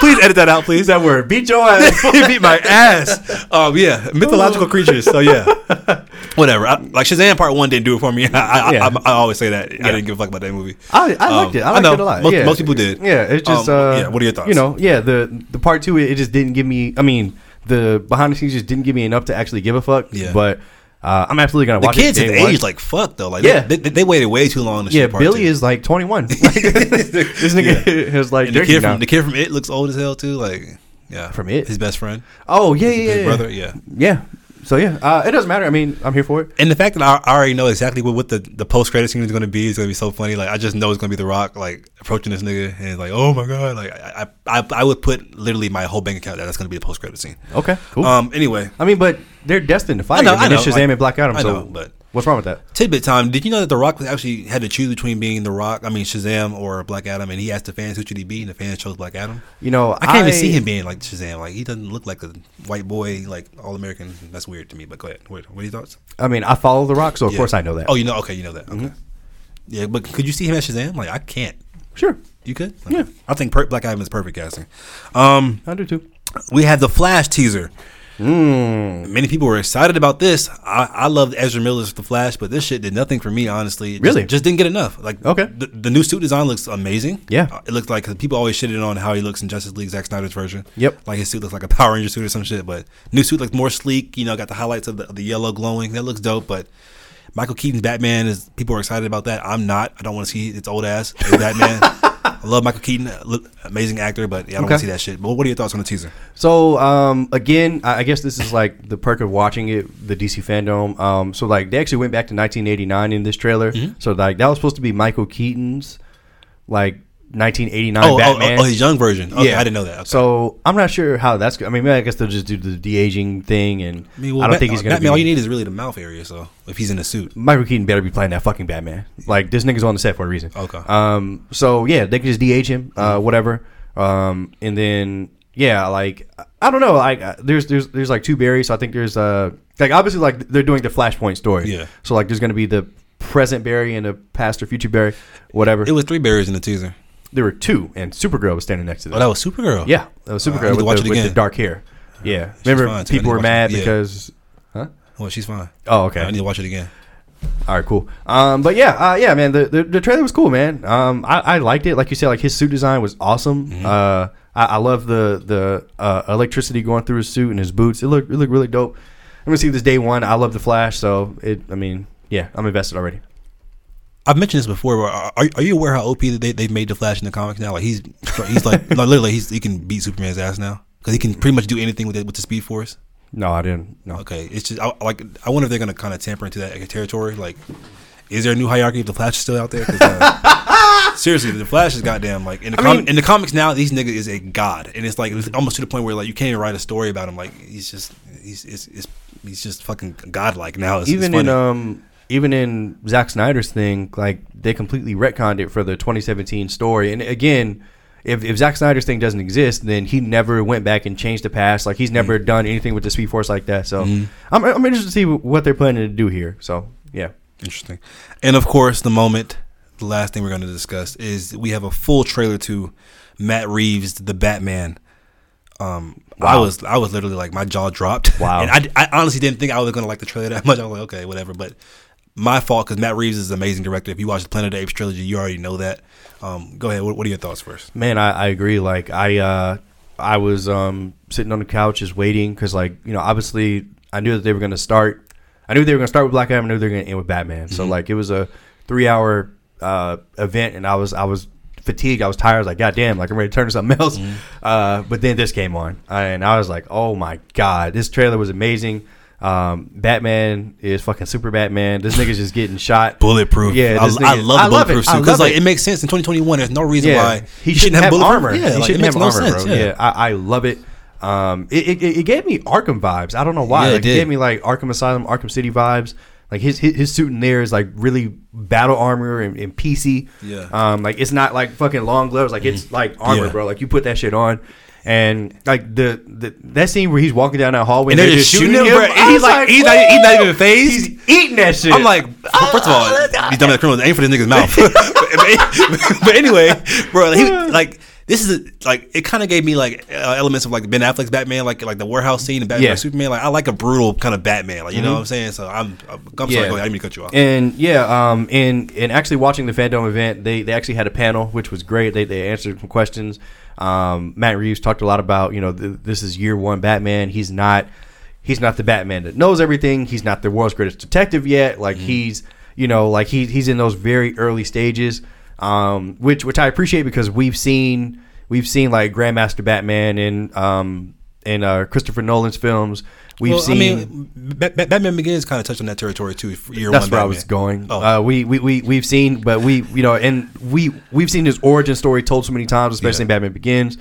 please edit that out, please. that word. Beat your ass. he beat my ass. Um, yeah, mythological creatures. So yeah, whatever. I, like Shazam Part One didn't do it for me. I I, Yeah. I, I always say that. I didn't give a fuck about that movie. I, I liked Um, it. I I liked know. it a lot. Most- yeah. most people did. Yeah, it's just. Um, uh, yeah, what are your thoughts? You know, yeah, the the part two, it, it just didn't give me. I mean, the behind the scenes just didn't give me enough to actually give a fuck. Yeah. But uh, I'm absolutely gonna The watch kids it. have day one. aged like fuck though. Like Yeah. they, they, they waited way too long. To Yeah, Billy two. is like 21. Like, this nigga is like the kid from the kid from It looks old as hell too. Like yeah, From It? his best friend, oh yeah, his yeah, yeah, brother. Yeah, yeah. So yeah, uh, it doesn't matter. I mean, I'm here for it. and the fact that I, I already know exactly what, what the, the post credit scene is going to be is going to be so funny. Like I just know it's going to be The Rock like approaching this nigga and like oh my god, like I I, I, would put literally my whole bank account that that's going to be the post credit scene. Okay, cool. Um. Anyway, I mean, but they're destined to fight. I know, I mean, I it's know, Shazam like- and Black Adam. I so know, but- what's wrong with that? tidbit time. Did you know that The Rock actually had to choose between being The Rock, I mean Shazam or Black Adam, and he asked the fans who should he be, and the fans chose Black Adam. You know, I can't even see him being like Shazam. Like he doesn't look like a white boy, like all American. That's weird to me. But go ahead. What, what are your thoughts? I mean, I follow The Rock, so of Yeah. course I know that. Oh, you know? Okay, you know that. Okay. Yeah, but could you see him as Shazam? Like I can't. sure, You could? Yeah. I think per- Black Adam is perfect casting. Um, I do too. we had the Flash teaser. Mm. Many people were excited about this. I, I loved Ezra Miller's The Flash, but this shit did nothing for me, honestly. Just- Really? Just, didn't get enough. Like, Okay. The, the new suit design looks amazing. Yeah. Uh, it looks like, cause people always shitted on how he looks in Justice League, Zack Snyder's version. Yep. Like his suit looks like a Power Ranger suit or some shit, but new suit looks more sleek, you know, got the highlights of the, of the yellow glowing. That looks dope, but Michael Keaton's Batman is, people are excited about that. I'm not. I don't want to see its old ass as Batman. I love Michael Keaton, amazing actor, but yeah, I don't Okay. want to see that shit. But what are your thoughts on the teaser? So um, again, I I guess this is like the perk of watching it, the DC Fandome. Um, so like they actually went back to 1989 in this trailer. Mm-hmm. So like that was supposed to be Michael Keaton's like 1989 Oh, oh, Batman. oh, his young version. Okay, yeah, I didn't know that. Okay. So I'm not sure how that's. go- I mean, I guess they'll just do the de aging thing, and I, I mean, well, don't Bat- think he's gonna. Batman. All you Be, need is really the mouth area. So if he's in a suit, Michael Keaton better be playing that fucking Batman. Like this nigga's on the set for a reason. Okay. Um. So yeah, they can just de-age him, uh, whatever. Um. And then yeah, like I don't know, like uh, there's there's there's like two Barrys. So I think there's uh like obviously like they're doing the Flashpoint story. Yeah. So like there's gonna be the present Barry and the past or future Barry, whatever. it was three Barrys in the teaser. There were two, and Supergirl was standing next to them. Oh, that was Supergirl. Yeah, that was Supergirl with, the, with the dark hair. Yeah, She's remember fine, people were mad it. Yeah. because. Huh? Well, she's fine. Oh, okay. I need to watch it again. All right, cool. Um, but yeah, uh, yeah, man, the, the the trailer was cool, man. Um, I, I liked it. Like you said, like his suit design was awesome. Mm-hmm. Uh, I, I love the the uh, electricity going through his suit and his boots. It looked it looked really dope. I'm gonna see this day one. I love the Flash, so it. I mean, yeah, I'm invested already. I've mentioned this before. But are, are you aware how OP that they they made the Flash in the comics now? Like he's he's like, like literally he's he can beat Superman's ass now because he can pretty much do anything with it with the Speed Force. No, I didn't. No. Okay, it's just I, like I wonder if they're gonna kind of tamper into that territory. Like, is there a new hierarchy if the Flash is still out there? 'Cause, uh, seriously, the Flash is goddamn like in the I com- mean- in the comics now. These niggas is a god, and it's like it's almost to the point where like you can't even write a story about him. Like he's just he's it's, it's, he's just fucking godlike now. It's, even it's in um even in Zack Snyder's thing, like they completely retconned it for the 2017 story. And again, if if Zack Snyder's thing doesn't exist, then he never went back and changed the past. Like he's never done anything with the Speed Force like that. So Mhm. I'm I'm interested to see what they're planning to do here. So yeah, Interesting. And of course, the moment, the last thing we're going to discuss is we have a full trailer to Matt Reeves, the Batman. Um, I was I was literally like my jaw dropped. Wow. And I, I honestly didn't think I was going to like the trailer that much. I was like, okay, whatever. But my fault because Matt Reeves is an amazing director. If you watch the Planet of the Apes trilogy, you already know that. Um, go ahead. What, what are your thoughts first? man, I, I agree. Like I uh I was um sitting on the couch just waiting because like you know obviously I knew that they were gonna start. I knew they were gonna start with Black Adam. I knew they were gonna end with Batman. So Mm-hmm. like it was a three hour uh event, and I was I was fatigued. I was tired. I was like, God damn, like I'm ready to turn to something else. Mm-hmm. Uh, but then this came on, and I was like, Oh my god, this trailer was amazing. Um, Batman is fucking super Batman. This nigga's just getting shot. Bulletproof. Yeah, I, I nigga- love I love it. bulletproof suit because like it. it makes sense in 2021. There's no reason Yeah, why he shouldn't have, bulletproof- armor. Yeah, he like, shouldn't it makes have no armor, sense. bro. Yeah, I, I love it. Um, it, it, it gave me Arkham vibes. I don't know why. Yeah, it like, it, did. gave me like Arkham Asylum, Arkham City vibes. Like his his, his suit in there is like really battle armor and, and PC. Yeah. Um, like it's not like fucking long gloves. Like it's like armor, Yeah. bro. Like you put that shit on. And like the, the that scene where he's walking down that hallway And they're just shooting him, bro. And he's like, he's not, he's not even fazed. he's eating that shit. I'm like, first of all, oh, these dumbass criminals aim for this nigga's mouth. but, but anyway, bro, he, like this is a, like it kind of gave me like uh, elements of like Ben Affleck's Batman, like like the warehouse scene and Batman Yeah. Superman. Like I like a brutal kind of Batman, like you know what I'm saying. So I'm I'm, I'm sorry, Yeah. go ahead, I didn't mean to cut you off. And yeah, um, and and actually watching the Fandome event, they they actually had a panel which was great. They they answered some questions. Um, Matt Reeves talked a lot about you know th- this is year one Batman. He's not he's not the Batman that knows everything. He's not the world's greatest detective yet. Like he's you know like he, he's in those very early stages, um, which which I appreciate because we've seen we've seen like Grandmaster Batman in um, in uh, Christopher Nolan's films. We've well, seen. I mean, Ba- Ba- Batman Begins kind of touched on that territory too. for Year That's one where I was going. Oh. Uh, we, we we we've seen, but we you know, and we we've seen his origin story told so many times, especially Yeah. in Batman Begins.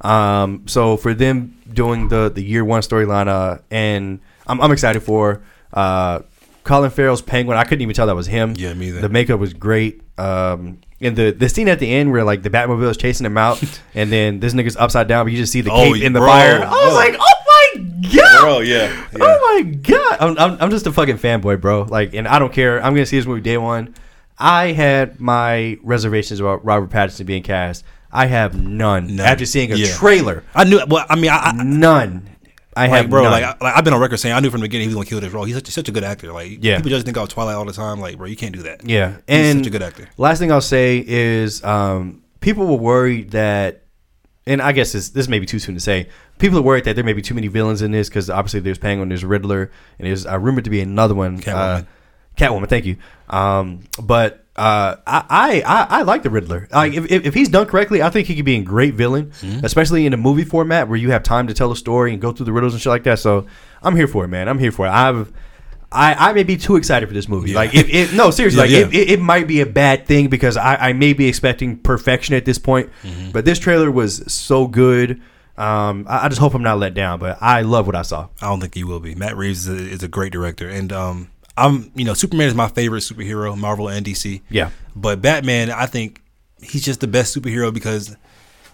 Um, so for them doing the the year one storyline, uh, and I'm, I'm excited for uh, Colin Farrell's Penguin. I couldn't even tell that was him. Yeah, me either. The makeup was great. Um, and the the scene at the end where like the Batmobile is chasing him out, and then this nigga's upside down, but you just see the Oh, cape in the bro, fire. I was bro. like, oh my god, Bro, yeah, yeah. Oh my god, I'm, I'm, I'm just a fucking fanboy, bro. Like, and I don't care. I'm gonna see this movie day one. I had my reservations about Robert Pattinson being cast. I have none, None. after seeing a Yeah. trailer. I knew. Well, I mean, I, I None. I like, have bro, none. like, I, like I've been on record saying I knew from the beginning he was gonna kill this role. He's such, such a good actor. Like, Yeah. people just think about Twilight all the time. Like, bro, you can't do that. yeah, He's and such a good actor. Last thing I'll say is, um, people were worried that, and I guess this this may be too soon to say. People are worried that there may be too many villains in this because obviously there's Penguin, there's Riddler, and there's uh, rumored to be another one. Catwoman. Uh, Catwoman, thank you. Um, but uh, I, I I like the Riddler. Like if, if, he's done correctly, I think he could be a great villain, Mm-hmm. especially in a movie format where you have time to tell a story and go through the riddles and shit like that. So I'm here for it, man. I'm here for it. I've I, I may be too excited for this movie. Yeah. Like, if, if no, seriously, Yeah, like yeah. It, it, it might be a bad thing because I, I may be expecting perfection at this point. Mm-hmm. But this trailer was so good. Um, I, I just hope I'm not let down. But I love what I saw. I don't think he will be. Matt Reeves is a, is a great director, and um, I'm you know Superman is my favorite superhero, Marvel and DC. Yeah. but Batman, I think he's just the best superhero because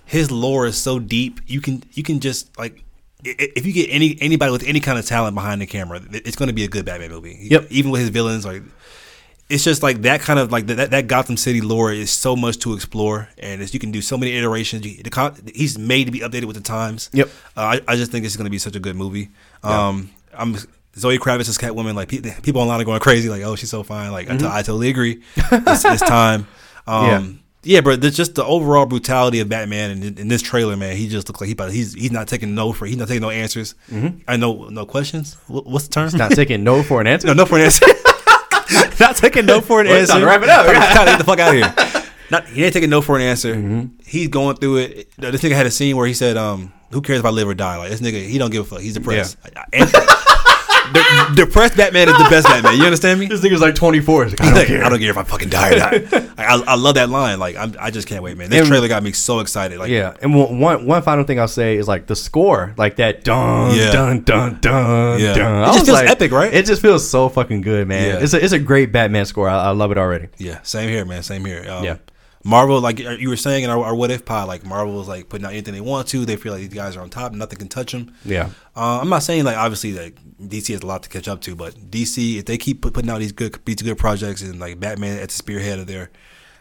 his lore is so deep. You can you can just like if you get any anybody with any kind of talent behind the camera, it's going to be a good Batman movie. Yep. even with his villains, like it's just like that kind of like that that Gotham City lore is so much to explore, and it's, you can do so many iterations. You, the, he's made to be updated with the times. Yep. Uh, I, I just think it's going to be such a good movie. Um, I'm Zoe Kravitz as Catwoman. Like pe- people online are going crazy. Like, oh, she's so fine. Like, I t- I totally agree. It's, it's time. Um, yeah. but there's just the overall brutality of Batman in, in this trailer, man. He just looks like he about, he's he's not taking no for he's not taking no answers. I know no questions. What, what's the term? Not taking no for an answer. no, no for an answer. not taking no for an Well, answer. time to wrap it up. Time to get the fuck out of here. Not, he ain't taking no for an answer. Mm-hmm. He's going through it. This nigga had a scene where he said, um, "Who cares if I live or die?" Like this nigga, he don't give a fuck. He's depressed. And- de- depressed Batman is the best Batman. You understand me? This nigga's like 24. He's like, I don't don't, care. I don't care if I fucking die or not. Like, I, I love that line. Like I'm, I just can't wait, man. This And- trailer got me so excited. Like Yeah, and one, one one final thing I'll say is like the score, like that dun Yeah. dun dun dun Yeah. dun. It just feels like- epic, right? It just feels so fucking good, man. Yeah. It's a it's a great Batman score. I, I love it already. Yeah, same here, man. Same here. Um, Yeah. Marvel, like you were saying in our, our What If pod, like Marvel is like putting out anything they want to. They feel like these guys are on top. Nothing can touch them. Yeah, Uh, I'm not saying like obviously like DC has a lot to catch up to, but DC if they keep putting out these good these good projects and like Batman at the spearhead of their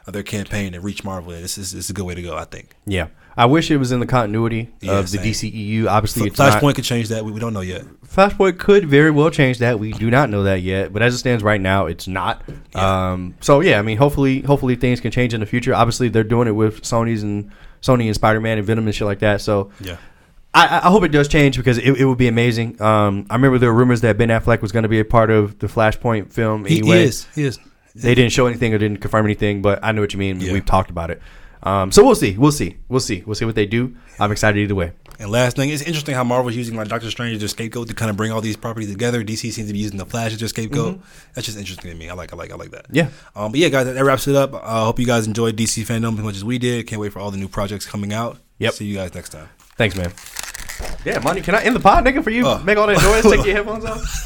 of their campaign and reach Marvel, this is this is a good way to go. I think. yeah. I wish it was in the continuity Yeah, of the same. DCEU. Obviously, it's Flashpoint not. could change that. We, we don't know yet. Flashpoint could very well change that. We do not know that yet, but as it stands right now, it's not. Um, so yeah, I mean, hopefully, hopefully things can change in the future. Obviously, they're doing it with Sony's and Sony and Spider Man and Venom and shit like that. So Yeah. I, I hope it does change because it, it would be amazing. Um, I remember there were rumors that Ben Affleck was going to be a part of the Flashpoint film. He, Anyway, he is. He is. they didn't show anything or didn't confirm anything, but I know what you mean. Yeah. We've talked about it. Um, so we'll see. We'll see. We'll see. We'll see what they do. I'm excited either way. And last thing, it's interesting how Marvel's using like Doctor Strange as their scapegoat to kind of bring all these properties together. DC seems to be using the Flash as their scapegoat. That's just interesting to me. I like, I like, I like that. Mm-hmm. Yeah. Um, but yeah, guys, that, wraps it up. I hope you guys enjoyed DC Fandome as much as we did. Can't wait for all the new projects coming out. Yep. See you guys next time. Thanks, man. Yeah, money. Can I end the pod, nigga, for you? Oh. Make all that noise. Take your headphones off.